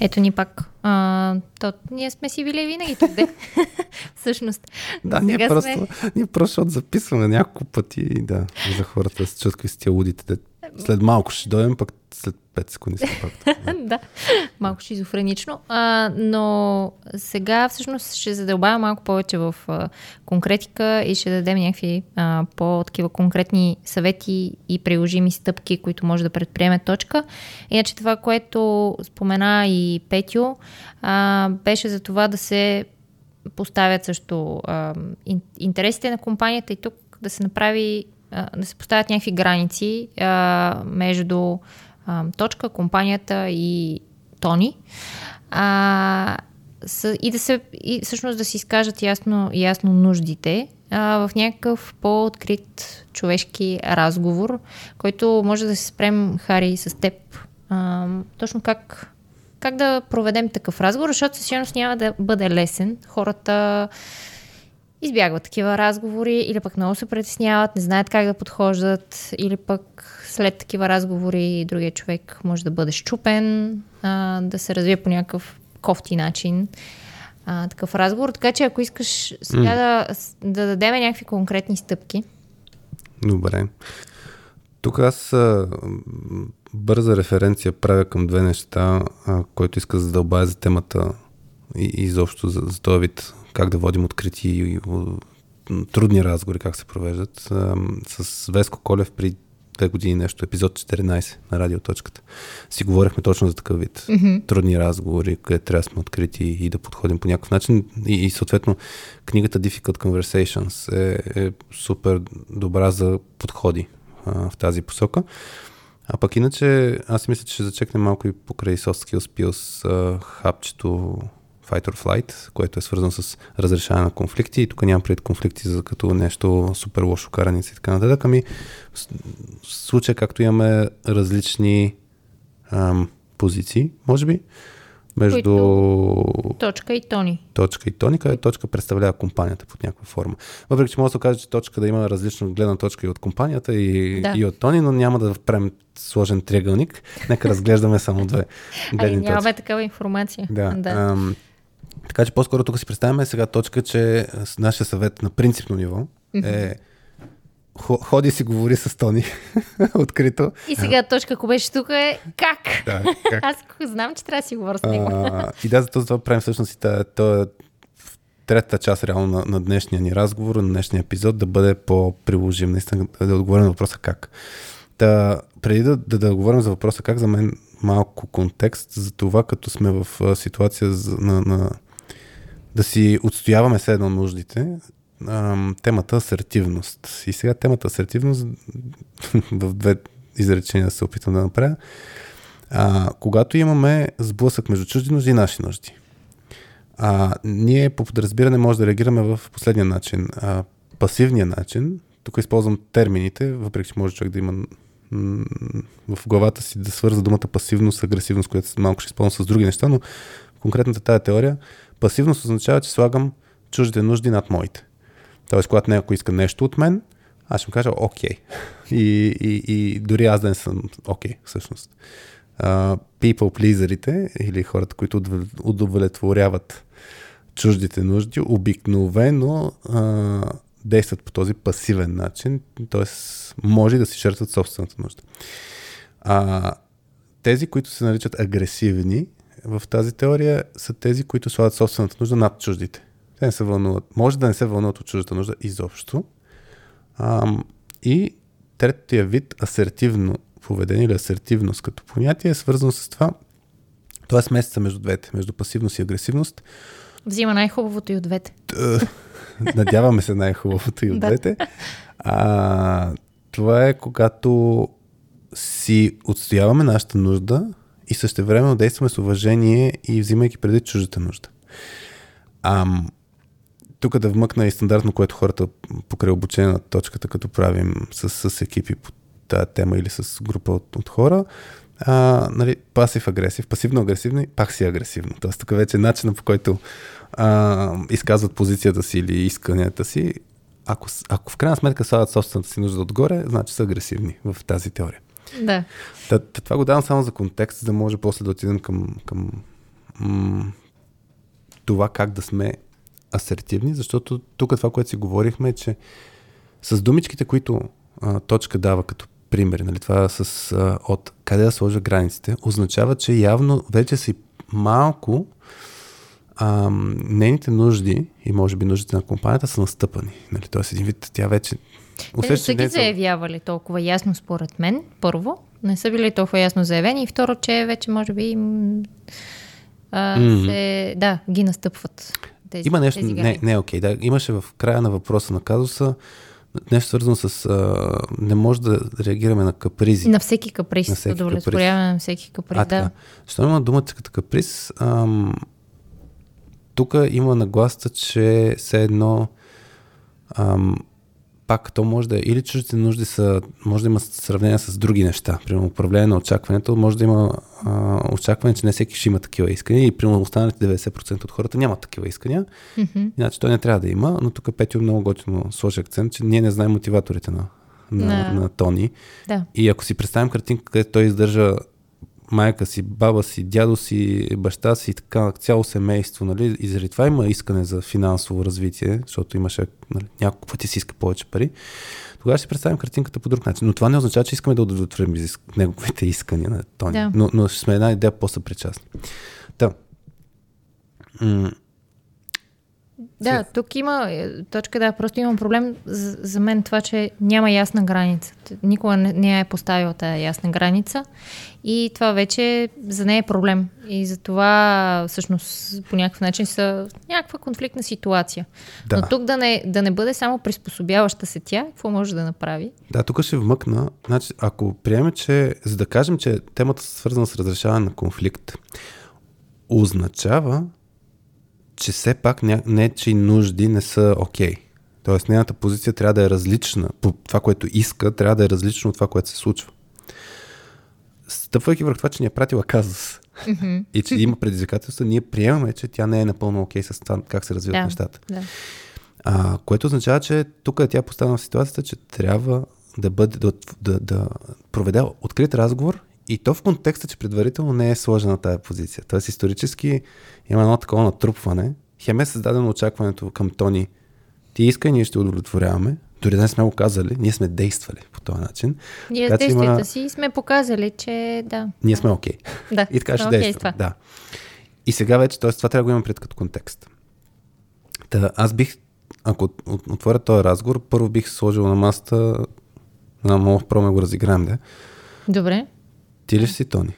Ето ни пак. А, то, ние сме си били винаги тук, де. Всъщност. Да, ние просто, сме... ние просто записваме няколко пъти да, за хората с чувстват какви сте лудите. След малко ще дойдем, пък след 5 секунди се пак. да, малко шизофренично. А, но сега всъщност ще задълбая малко повече в а, конкретика и ще дадем някакви а, по-такива конкретни съвети и приложими стъпки, които може да предприеме точка. Иначе това, което спомена и Петю, а, беше за това да се поставят също а, интересите на компанията и тук да се направи да се поставят някакви граници а, между а, точка, компанията и Тони. А, с, и да се, и всъщност да си изкажат ясно, ясно нуждите а, в някакъв по-открит човешки разговор, който може да се спрем, Хари, с теб. А, точно как, как да проведем такъв разговор, защото със сигурност няма да бъде лесен. Хората избягват такива разговори или пък много се притесняват, не знаят как да подхождат или пък след такива разговори другия човек може да бъде щупен, а, да се развие по някакъв кофти начин а, такъв разговор. Така че ако искаш сега mm. да, да дадем някакви конкретни стъпки. Добре. Тук аз а, бърза референция правя към две неща, а, който иска да задълбая за темата и, изобщо за, за този вид как да водим открити и, трудни разговори, как се провеждат. С Веско Колев при две години нещо, епизод 14 на радиоточката. Си говорихме точно за такъв вид mm-hmm. трудни разговори, където трябва да сме открити и да подходим по някакъв начин. И, и съответно книгата Difficult Conversations е, е супер добра за подходи а, в тази посока. А пък иначе, аз мисля, че ще зачекнем малко и покрай Soft Skills Pills а, хапчето fight or flight, което е свързано с разрешаване на конфликти. И тук нямам пред конфликти за като нещо супер лошо караница и така нататък. Ами, в случая, както имаме различни ам, позиции, може би, между Които... точка и тони. Точка и тони, където точка представлява компанията под някаква форма. Въпреки, че може да се каже, че точка да има различна гледна точка и от компанията и, да. и от тони, но няма да впрем сложен триъгълник. Нека разглеждаме само две гледни Ай, нямаме такава информация. Да. да. Ам, така че по-скоро тук си представяме сега точка, че нашия съвет на принципно ниво е ходи си говори с Тони открито. И сега точка, ако беше тук е как? Да, как? Аз знам, че трябва да си говоря с него. А, и да, за това правим всъщност и това, третата част реално на, на днешния ни разговор, на днешния епизод да бъде по-приложим, наистина да отговорим на въпроса как. Да, преди да, да, да говорим за въпроса как, за мен малко контекст за това, като сме в ситуация на, на да си отстояваме все едно нуждите, темата асертивност. И сега темата асертивност в две изречения се опитам да направя. А, когато имаме сблъсък между чужди нужди и наши нужди, а, ние по подразбиране може да реагираме в последния начин. А, пасивния начин, тук използвам термините, въпреки че може човек да има в главата си да свърза думата пасивност, агресивност, която малко ще използвам с други неща, но конкретната тази теория Пасивност означава, че слагам чуждите нужди над моите. Тоест, когато някой иска нещо от мен, аз ще му кажа окей. И, и, и дори аз да не съм окей, всъщност. People pleaserите или хората, които удовлетворяват чуждите нужди, обикновено действат по този пасивен начин, т.е. може да си жертват собствената нужда. А, тези, които се наричат агресивни, в тази теория са тези, които слагат собствената нужда над чуждите. Те не се вълнуват. Може да не се вълнуват от чуждата нужда изобщо. Ам, и третия вид, асертивно поведение или асертивност като понятие, е свързано с това, Това е смесеца между двете, между пасивност и агресивност. Взима най-хубавото и от двете. Надяваме се най-хубавото и от двете. А, това е когато си отстояваме нашата нужда и същевременно действаме с уважение и взимайки преди чуждата нужда. Ам, тук да вмъкна и стандартно, което хората покрай обучение на точката, като правим с, с екипи по тази тема или с група от, от хора, а, нали, пасив-агресив, пасивно-агресивно и пак си агресивно. Тоест тук вече е начинът по който а, изказват позицията си или исканията си, ако, ако в крайна сметка слагат собствената си нужда отгоре, значи са агресивни в тази теория. Да. Та, това го давам само за контекст, за да може после да отидем към, към м- това как да сме асертивни, защото тук това, което си говорихме, е, че с думичките, които а, точка дава като пример, нали, това с а, от къде да сложа границите, означава, че явно вече си малко а, нейните нужди и може би нуждите на компанията са настъпани. Нали? Тоест един вид, тя вече Усеща, не са ги заявявали толкова ясно според мен, първо. Не са били толкова ясно заявени и второ, че вече може би а, mm-hmm. се, да, ги настъпват. Тези, Има нещо, тези не, не е окей. Да. Имаше в края на въпроса на казуса нещо свързано с а, не може да реагираме на капризи. На всеки каприз, на всеки удовлетворяване на всеки каприз, а, да. Що има думата като каприз, ам, тук има нагласта, че все едно ам, пак то може да е, или чуждите нужди са, може да има сравнение с други неща. Примерно управление на очакването, може да има а, очакване, че не всеки ще има такива искания и примерно останалите 90% от хората нямат такива искания. Mm-hmm. Иначе той не трябва да има, но тук Петю много готино сложи акцент, че ние не знаем мотиваторите на, на, на, на Тони. Да. И ако си представим картинка, където той издържа майка си, баба си, дядо си, баща си и така, цяло семейство, нали? И заради това има искане за финансово развитие, защото имаше нали, няколко пъти си иска повече пари. Тогава ще си представим картинката по друг начин. Но това не означава, че искаме да удовлетворим неговите искания на Тони. Да. Но, но сме една идея по-съпричастни. Да. М- да, тук има е, точка, да, просто имам проблем за, за мен това, че няма ясна граница. Никога не, не е поставила тази ясна граница и това вече за нея е проблем. И за това всъщност по някакъв начин са някаква конфликтна ситуация. Да. Но тук да не, да не бъде само приспособяваща се тя, какво може да направи? Да, тук ще вмъкна. Значи, ако приеме, че за да кажем, че темата свързана с разрешаване на конфликт, означава, че все пак ня... не, че нужди не са окей. Okay. Тоест, нейната позиция трябва да е различна. Това, което иска, трябва да е различно от това, което се случва. Стъпвайки върху това, че ни е пратила казус mm-hmm. и че има предизвикателства, ние приемаме, че тя не е напълно окей okay с това как се развиват да, нещата. Да. А, което означава, че тук тя е поставена в ситуацията, че трябва да, бъде, да, да, да проведе открит разговор и то в контекста, че предварително не е сложена тази позиция. Тоест исторически има едно такова натрупване. Хем е създадено очакването към Тони. Ти иска, ние ще удовлетворяваме. Дори да не сме го казали, ние сме действали по този начин. Ние с действията има... си сме показали, че да. Ние сме окей. Okay. Да. И така ще okay действаме. Да. И сега вече, т.е. това трябва да го имам пред като контекст. Та, аз бих, ако отворя този разговор, първо бих сложил на масата, на мога пробваме го разиграем, да? Добре. Ти ли си Тони?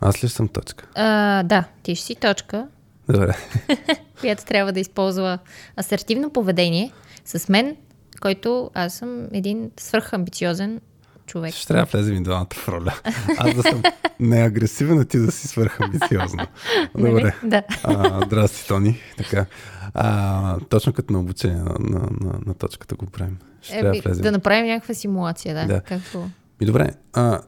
Аз ли съм точка? А, да, ти ще си точка. Добре. която трябва да използва асертивно поведение с мен, който аз съм един свърхамбициозен човек. Ще трябва да влезем и двамата в роля. Аз да съм неагресивен, а ти да си свърхамбициозна. Нали? Добре. Да. А, здрасти, Тони. Така. А, точно като на обучение на, на, на, на точката го правим. Ще е, трябва да влезем. Да направим някаква симулация, да. да. Както... И добре. А,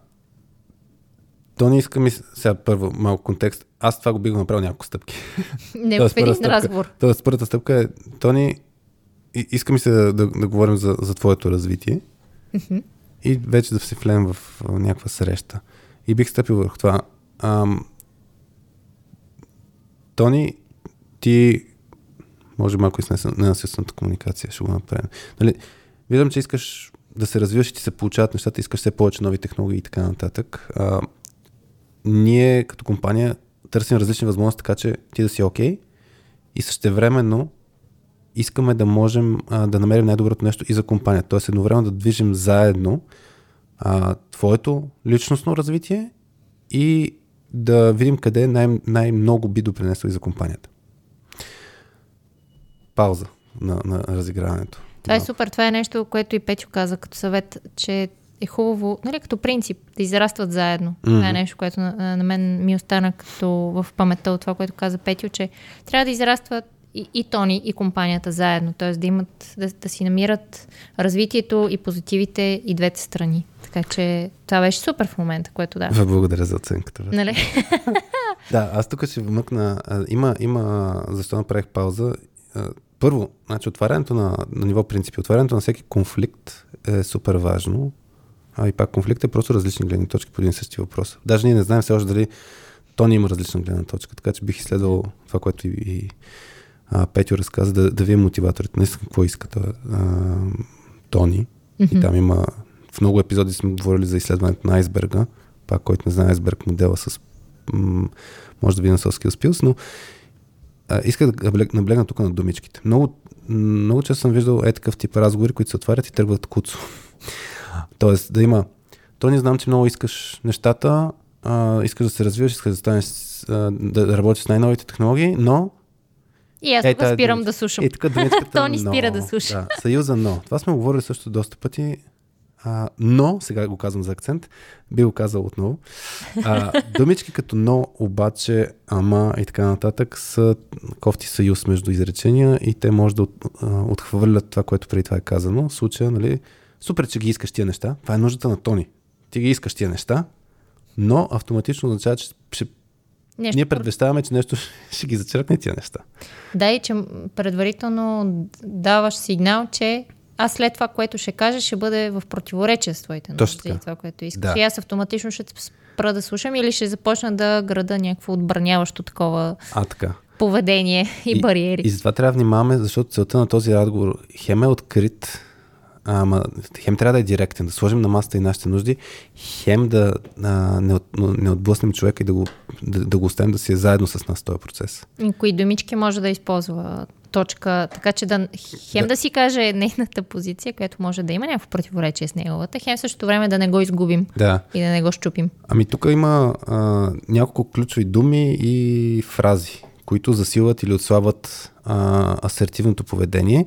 то не иска ми сега първо малко контекст. Аз това го бих направил няколко стъпки. Не в един разговор. Тоест първата стъпка е, Тони, иска ми се да, да, да говорим за, за твоето развитие mm-hmm. и вече да се влеем в някаква среща. И бих стъпил върху това. Ам, Тони, ти може малко и с ненасилствената комуникация ще го направим. Нали, виждам, че искаш да се развиваш и ти се получават нещата, искаш все повече нови технологии и така нататък. А, ние като компания търсим различни възможности, така че ти да си окей okay, и същевременно искаме да можем а, да намерим най-доброто нещо и за компанията. Тоест едновременно да движим заедно а, твоето личностно развитие и да видим къде най- най-много би допринесло и за компанията. Пауза на, на разиграването. Това е супер. Това е нещо, което и Петю каза като съвет, че е хубаво, нали, като принцип, да израстват заедно. Mm-hmm. Това е нещо, което на, на мен ми остана като в паметта от това, което каза Петю, че трябва да израстват и, и Тони, и компанията заедно. Т.е. да имат, да, да си намират развитието и позитивите и двете страни. Така че това беше супер в момента, което да. Благодаря за оценката. Нали? да, аз тук ще вмъкна. Има, има, защо направих пауза. Първо, значи отварянето на, на ниво принципи, отварянето на всеки конфликт е супер важно. А и пак конфликт е просто различни гледни точки по един същи въпрос. Даже ние не знаем все още дали Тони има различна гледна точка, така че бих изследвал това, което и, и а, Петю разказа, да, да вие мотиваторите. Наистина какво искате а, Тони. Mm-hmm. И там има, в много епизоди сме говорили за изследването на айсберга, пак който не знае айсберг модела с м- може да ви на Soft Skills но а, иска да наблегна тук на думичките. Много, много често съм виждал е такъв тип разговори, които се отварят и тръгват куцо. Тоест да има, то не знам, че много искаш нещата, а, искаш да се развиваш, искаш да станеш, а, да, работиш с най-новите технологии, но и аз е, тук спирам да слушам. И така То ни спира да слуша. Да, съюза но. Това сме говорили също доста пъти. А, но, сега го казвам за акцент, би го казал отново. А, думички като но, обаче, ама и така нататък са кофти съюз между изречения и те може да от, а, отхвърлят това, което преди това е казано. В случая, нали, Супер, че ги искаш тия неща. Това е нуждата на Тони. Ти ги искаш тия неща, но автоматично означава, че ще Нещо. Ние предвещаваме, че нещо ще ги зачеркне тия неща. Да, и че предварително даваш сигнал, че аз след това, което ще кажа, ще бъде в противоречие с твоите нужди и това, което искаш. Да. И аз автоматично ще спра да слушам или ще започна да града някакво отбраняващо такова а, така. поведение и, и бариери. И затова трябва да внимаваме, защото целта на този разговор хем е открит, Ама, хем трябва да е директен, да сложим на масата и нашите нужди, хем да а, не, от, не отблъснем човека и да го, да, да го оставим да си е заедно с нас този процес. И кои думички може да използва точка, така че да, хем да. да си каже нейната позиция, която може да има някакво противоречие с неговата, хем същото време да не го изгубим да. и да не го щупим. Ами тук има а, няколко ключови думи и фрази, които засилват или отслабват а, асертивното поведение.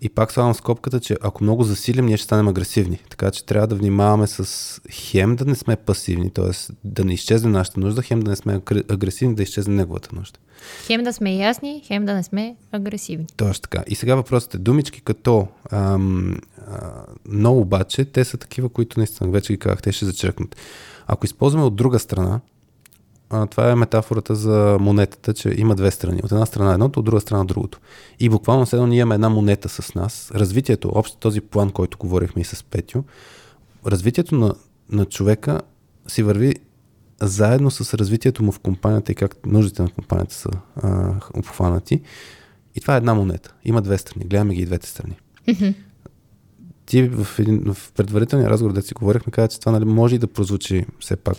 И пак слагам скопката, че ако много засилим, ние ще станем агресивни. Така че трябва да внимаваме с хем да не сме пасивни, т.е. да не изчезне нашата нужда, хем да не сме агресивни, да изчезне неговата нужда. Хем да сме ясни, хем да не сме агресивни. Точно така. И сега въпросът е, думички като ам, а, но обаче, те са такива, които наистина вече ги казах, те ще зачеркнат. Ако използваме от друга страна, а, това е метафората за монетата, че има две страни. От една страна едното, от друга страна другото. И буквално следно ние имаме една монета с нас. Развитието, общо този план, който говорихме и с Петю, развитието на, на човека си върви заедно с развитието му в компанията и как нуждите на компанията са а, обхванати. И това е една монета. Има две страни. Гледаме ги и двете страни. Mm-hmm. Ти в, един, в предварителния разговор, да си говорихме, каза, че това нали, може и да прозвучи все пак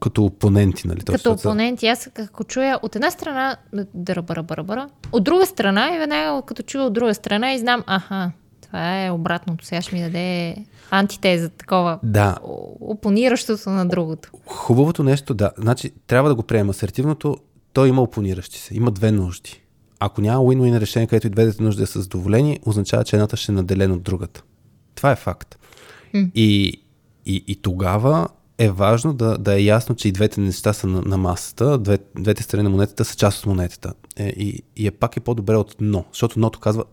като опоненти, нали? Като опоненти, аз ако чуя от една страна дърбара, бара, от друга страна и веднага като чуя от друга страна и знам, аха, това е обратното. Сега ще ми даде антитеза, такова. Да. Опониращото на другото. Хубавото нещо, да. Значи, трябва да го приема. Асертивното, то има опониращи се. Има две нужди. Ако няма win-win решение, където и двете нужди са задоволени, означава, че едната ще е наделена от другата. Това е факт. Mm. И, и, и тогава е важно да, да е ясно, че и двете неща са на, на масата, две, двете страни на монетата са част от монетата. Е, и, и е пак е по-добре от но, защото ното казва,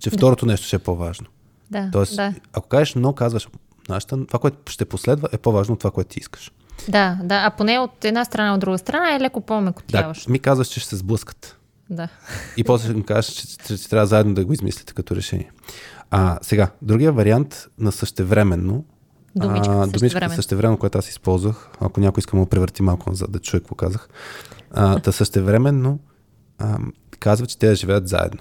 че второто нещо ще е по-важно. Да, Тоест, да. ако кажеш но, казваш, нашата, това, което ще последва, е по-важно от това, което ти искаш. Да, да, а поне от една страна, от друга страна е леко по-мекотяващо. Да, ми казваш, че ще се сблъскат. Да. И после ми кажеш, че, че, че трябва заедно да го измислите като решение. А, сега, другия вариант на същевременно Думичка, а, думичката същевременно, която аз използвах, ако някой иска му превърти малко назад да чуе какво казах, а, та същевременно а, казва, че те живеят заедно.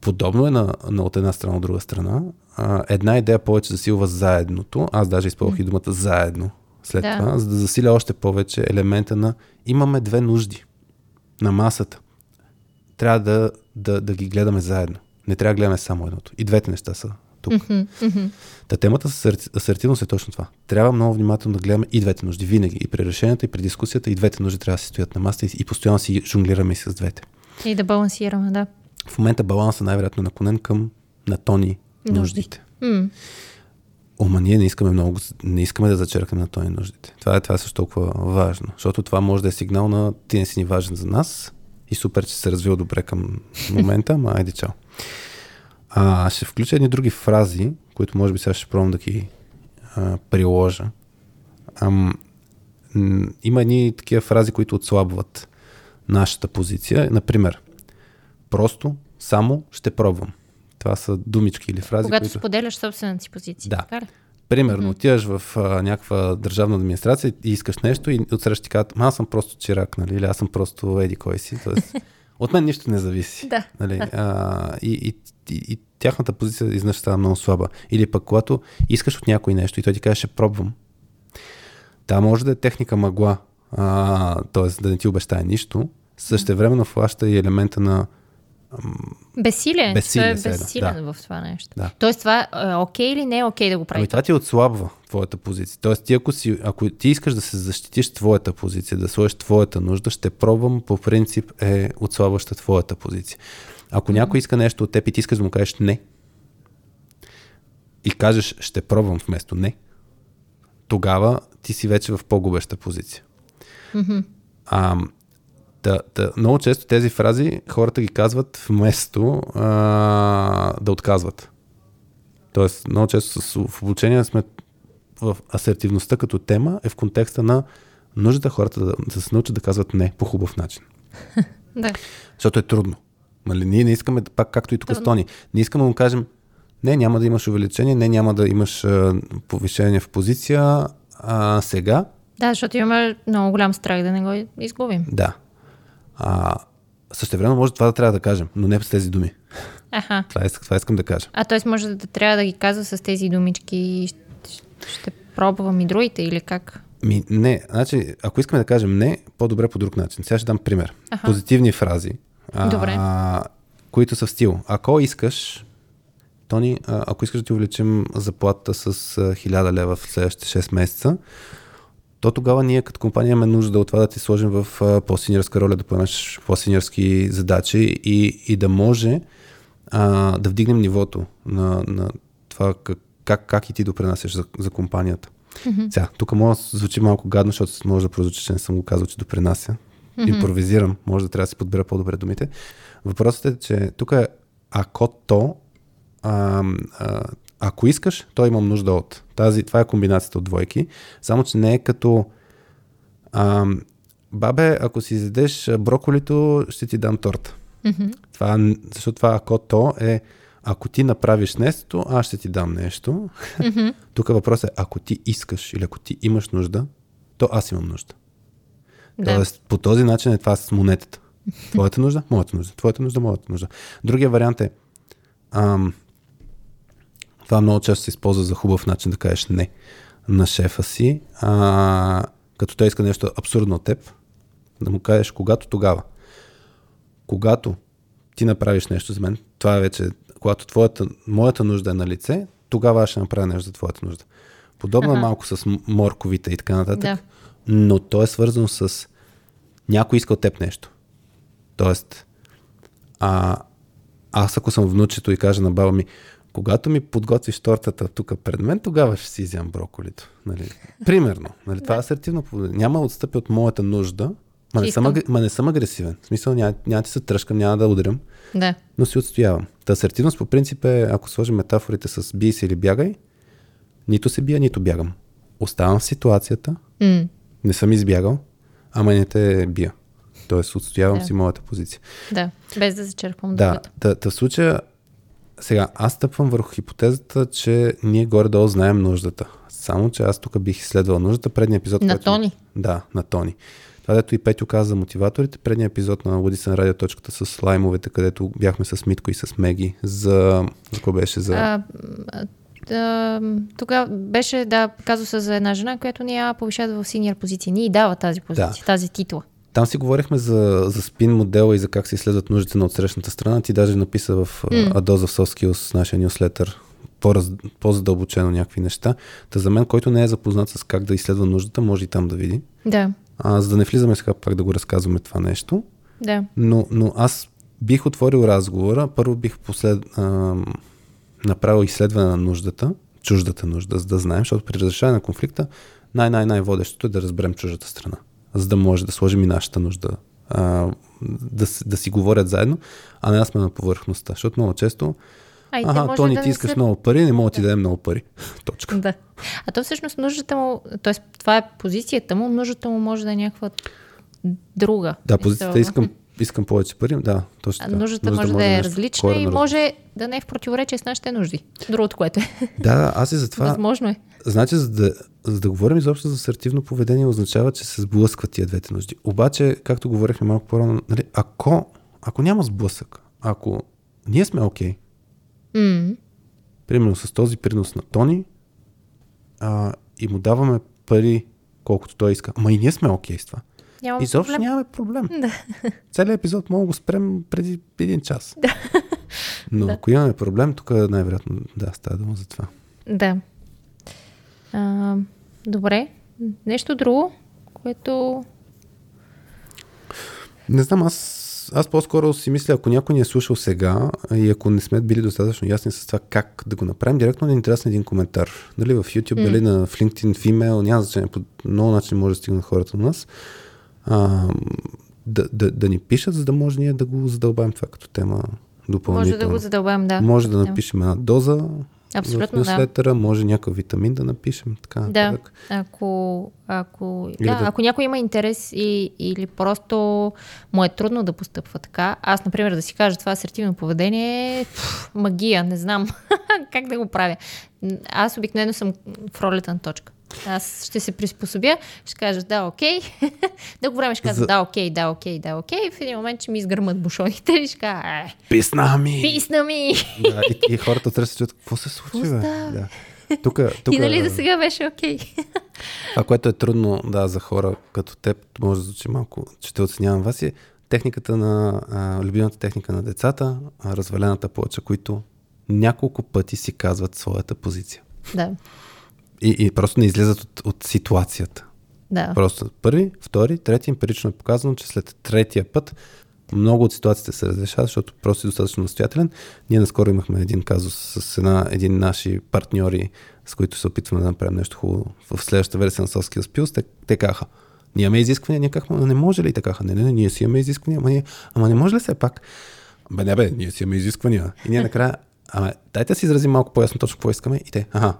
Подобно е на, на от една страна, от друга страна. А, една идея повече засилва заедното. Аз даже използвах и думата заедно след да. това, за да засиля още повече елемента на имаме две нужди на масата. Трябва да, да, да ги гледаме заедно. Не трябва да гледаме само едното. И двете неща са тук. Mm-hmm. Та темата с асертивност е точно това. Трябва много внимателно да гледаме и двете нужди. Винаги. И при решенията, и при дискусията, и двете нужди трябва да си стоят на масата и, и постоянно си жонглираме и с двете. И да балансираме, да. В момента балансът най-вероятно е наклонен към на тони нуждите. Mm. Ома ние не искаме много, не искаме да зачеркаме на тони нуждите. Това е, това е също толкова важно, защото това може да е сигнал на ти не си ни важен за нас и супер, че се развил добре към момента, ма айде чао. А, ще включа едни други фрази, които може би сега ще пробвам да ги а, приложа. Ам, има едни такива фрази, които отслабват нашата позиция. Например, просто, само ще пробвам. Това са думички или фрази. Когато които... споделяш собствената си позиция. Да. Така ли? Примерно, mm-hmm. отиваш в а, някаква държавна администрация и искаш нещо и отсреща ти казват, аз съм просто чирак, нали, или аз съм просто еди кой си. Тоест, от мен нищо не зависи. Да. Нали? А, и, и, и, и тяхната позиция изнъж става много слаба. Или пък когато искаш от някой нещо и той ти каже, ще пробвам. Та може да е техника мъгла, т.е. да не ти обещае нищо, същевременно флаща и елемента на Безсилие. Безсилие, е безсилен да. в това нещо. Да. Тоест това е окей или не е окей да го прави? Ами това ти отслабва твоята позиция. Тоест ти ако, си, ако ти искаш да се защитиш твоята позиция, да сложиш твоята нужда, ще пробвам по принцип е отслабваща твоята позиция. Ако mm-hmm. някой иска нещо от теб и ти искаш да му кажеш не, и кажеш ще пробвам вместо не, тогава ти си вече в по-губеща позиция. Mm-hmm. А, да, да, много често тези фрази хората ги казват вместо а, да отказват. Тоест, много често с, в обучение сме в асертивността като тема е в контекста на нуждата хората да, да се научат да казват не по хубав начин. да. Защото е трудно. Мали, ние не искаме, пак както и тук с Тони, не искаме да му кажем, не, няма да имаш увеличение, не, няма да имаш а, повишение в позиция а, сега. Да, защото имаме много голям страх да не го изгубим. Да. А, време може това да трябва да кажем, но не с тези думи. Аха. Това, искам, това искам да кажа. А т.е. може да трябва да ги казва с тези думички и ще, ще пробвам и другите или как? Ми, не, значи, ако искаме да кажем не, по-добре по друг начин. Сега ще дам пример. Аха. Позитивни фрази, Добре. А, които са в стил. Ако искаш, Тони, ако искаш да ти увеличим заплата с 1000 лева в следващите 6 месеца, то тогава ние като компания имаме нужда от това да ти сложим в по-синьорска роля, да поемеш по-синьорски задачи и, и да може а, да вдигнем нивото на, на това как, как, как и ти допринасяш за, за компанията. Mm-hmm. Сега, тук може да звучи малко гадно, защото може да прозвучи, че не съм го казал, че допринася. Mm-hmm. Импровизирам, може да трябва да си подбера по-добре думите. Въпросът е, че тук е ако то а, а, ако искаш, то имам нужда от. Тази, това е комбинацията от двойки. Само, че не е като а, бабе, ако си изедеш броколито, ще ти дам торт. Mm-hmm. Това, защото това ако то е ако ти направиш нещо, аз ще ти дам нещо. Mm-hmm. Тук въпросът е, ако ти искаш или ако ти имаш нужда, то аз имам нужда. Да. Тоест, по този начин е това с монетата. Твоята нужда, моята нужда. Твоята нужда, моята нужда. Другия вариант е, ам, това много често се използва за хубав начин да кажеш не на шефа си, а, като той иска нещо абсурдно от теб, да му кажеш когато тогава. Когато ти направиш нещо за мен, това е вече, когато твоята, моята нужда е на лице, тогава аз ще направя нещо за твоята нужда. Подобно ага. малко с морковите и така нататък, да. но то е свързано с някой иска от теб нещо. Тоест, а, аз ако съм внучето и кажа на баба ми, когато ми подготвиш тортата тук пред мен, тогава ще си изям броколито. Нали? Примерно. Нали? Това е асертивно поведение. Няма да отстъпи от моята нужда, ма не, съм, ма не съм агресивен. В смисъл няма, няма да се тръжкам, няма да ударям, да. но си отстоявам. Та асертивност по принцип е, ако сложим метафорите с бий се или бягай, нито се бия, нито бягам. Оставам в ситуацията, mm. не съм избягал, ама не те бия. Тоест, отстоявам да. си моята позиция. Да, без да се черпам. Да, да, в случая сега, аз стъпвам върху хипотезата, че ние горе-долу знаем нуждата. Само, че аз тук бих изследвал нуждата. Предния епизод... На който... Тони? Да, на Тони. Това, дето и Петю каза за мотиваторите, предния епизод на Лудисън радио точката с лаймовете, където бяхме с Митко и с Меги. За... За какво беше? За... А, да, тогава беше, да, казва се за една жена, която ни я повишава в синьор позиция. Ни дава тази позиция, да. тази титла. Там си говорихме за, за спин модела и за как се изследват нуждите на отсрещната страна. Ти даже написа в mm. Adoza Soft Skills, нашия нюслетър, по-раз, по-задълбочено някакви неща. Та за мен, който не е запознат с как да изследва нуждата, може и там да види. Да. А, за да не влизаме сега пак да го разказваме това нещо. Да. Но, но аз бих отворил разговора. Първо бих послед, а, направил изследване на нуждата, чуждата нужда, за да знаем, защото при разрешаване на конфликта най-най-най-водещото е да разберем чуждата страна, за да може да сложим и нашата нужда а, да, да си говорят заедно, а не да сме на повърхността. Защото много често А може Тони, да ти не искаш са- много пари, не мога да ти дадем много пари. Точка. Да. А то всъщност нуждата му, т.е. това е позицията му, нуждата му може да е някаква друга. Да, позицията искам, искам повече пари. Да, точно така. Нуждата може да е нещо различна и може да не е в противоречие с нашите нужди. Другото, което е. Да, да, аз и затова. Възможно е. Значи, за да, за да говорим изобщо за асертивно поведение, означава, че се сблъскват тия двете нужди. Обаче, както говорихме малко по-рано, нали, ако, ако няма сблъсък, ако ние сме окей, М, примерно с този принос на Тони, а, и му даваме пари, колкото той иска, ама и ние сме окей с това. Няма Изобщо проблем. нямаме проблем. Да. Целият епизод мога да го спрем преди един час. Но ако имаме проблем, тук най-вероятно да, става дума за това. Да. А, добре. Нещо друго, което... Не знам, аз, аз по-скоро си мисля, ако някой ни е слушал сега и ако не сме били достатъчно ясни с това как да го направим, директно ни е интересен един коментар. Дали в YouTube, М. дали на в LinkedIn, в email, няма значение, по много начин може да стигнат хората до нас. А, да, да, да ни пишат, за да може ние да го задълбаем това като тема Може допълнително. да го задълбаем, да. Може да Да. напишем една доза Абсолютно, в да. нюслетъра, може някакъв витамин да напишем. Така, Да, нататък. ако, ако, да, да- ако някой има интерес и, или просто му е трудно да постъпва така, аз, например, да си кажа това асертивно поведение е магия, не знам как да го правя. Аз обикновено съм в ролята на точка. Аз ще се приспособя, ще кажа да, окей. Дълго време ще За- да, окей, да, окей, да, окей. В един момент ще ми изгърмат бушоните и ще кажа, е, Писна ми! писна ми! Да, и, и хората трябва да се чуят, какво се става? Да. Тук, тук, И нали за сега беше окей. Това, което е трудно да, за хора като теб, може да звучи малко, че ще оценявам вас, е техниката на, а, любимата техника на децата, а, развалената плоча, които няколко пъти си казват своята позиция. да, И, и просто не излизат от, от ситуацията. да. Просто първи, втори, трети, емпирично е показано, че след третия път много от ситуациите се разрешават, защото просто си достатъчно настоятелен. Ние наскоро имахме един казус с една, един наши партньори, с които се опитваме да направим нещо хубаво в следващата версия на Соския Спилс. Те, те казаха, ние имаме изисквания, ние казахме, «А не може ли? Казаха, не, не, не, ние си имаме изисквания, ама, ние, ама не може ли все пак? Бе, не бе, ние си имаме изисквания. И ние накрая, ама дайте да си изразим малко по-ясно точно какво искаме. И те, аха,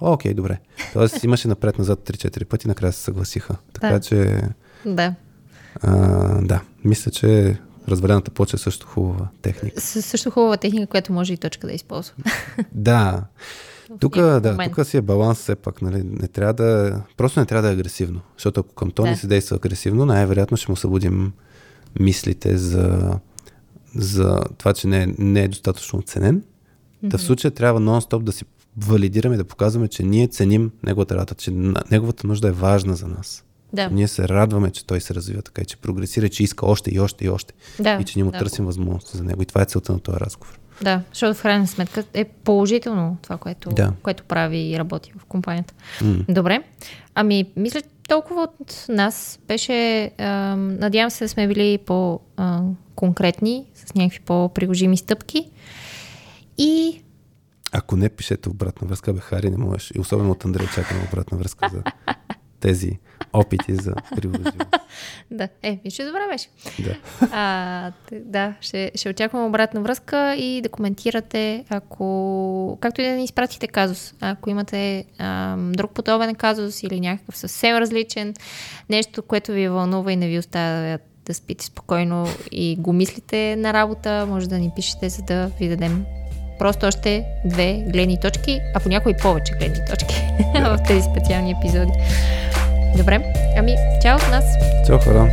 окей, добре. Тоест имаше напред-назад 3-4 пъти, накрая се съгласиха. Така Да. че, да. а, да, мисля, че развалената почва е също хубава техника. С- също хубава техника, която може и точка да използва. Да. Тук, да, тук си е баланс все пак, нали? Не трябва да, просто не трябва да е агресивно. Защото ако към Тони Да. се действа агресивно, най-вероятно ще му събудим мислите за, за това, че не, е- не е достатъчно оценен. Та в случая трябва нон-стоп да си валидираме да показваме, че ние ценим неговата работа, че неговата нужда е важна за нас. Да. Ние се радваме, че той се развива така и че прогресира, че иска още и още и още. Да, и че ние му да. търсим възможности за него. И това е целта на този разговор. Да, защото в крайна сметка е положително това, което, Да. което прави и работи в компанията. М. Добре. Ами, мисля, толкова от нас беше. Ам, надявам се да сме били по-конкретни, с някакви по-приложими стъпки. И Ако не пишете обратна връзка, бе, Хари, не можеш. И особено от Андрей чакаме обратна връзка за тези опити за приложение. да, е, виж, добре беше. Да. А, да, ще, ще очаквам обратна връзка и да коментирате, ако, както и да ни изпратите казус. Ако имате ам, друг подобен казус или някакъв съвсем различен, нещо, което ви вълнува и не ви оставя да спите спокойно и го мислите на работа, може да ни пишете, за да ви дадем просто още две гледни точки, а понякога и повече гледни точки в тези специални епизоди. Добре, ами, чао от нас! Чао, хора!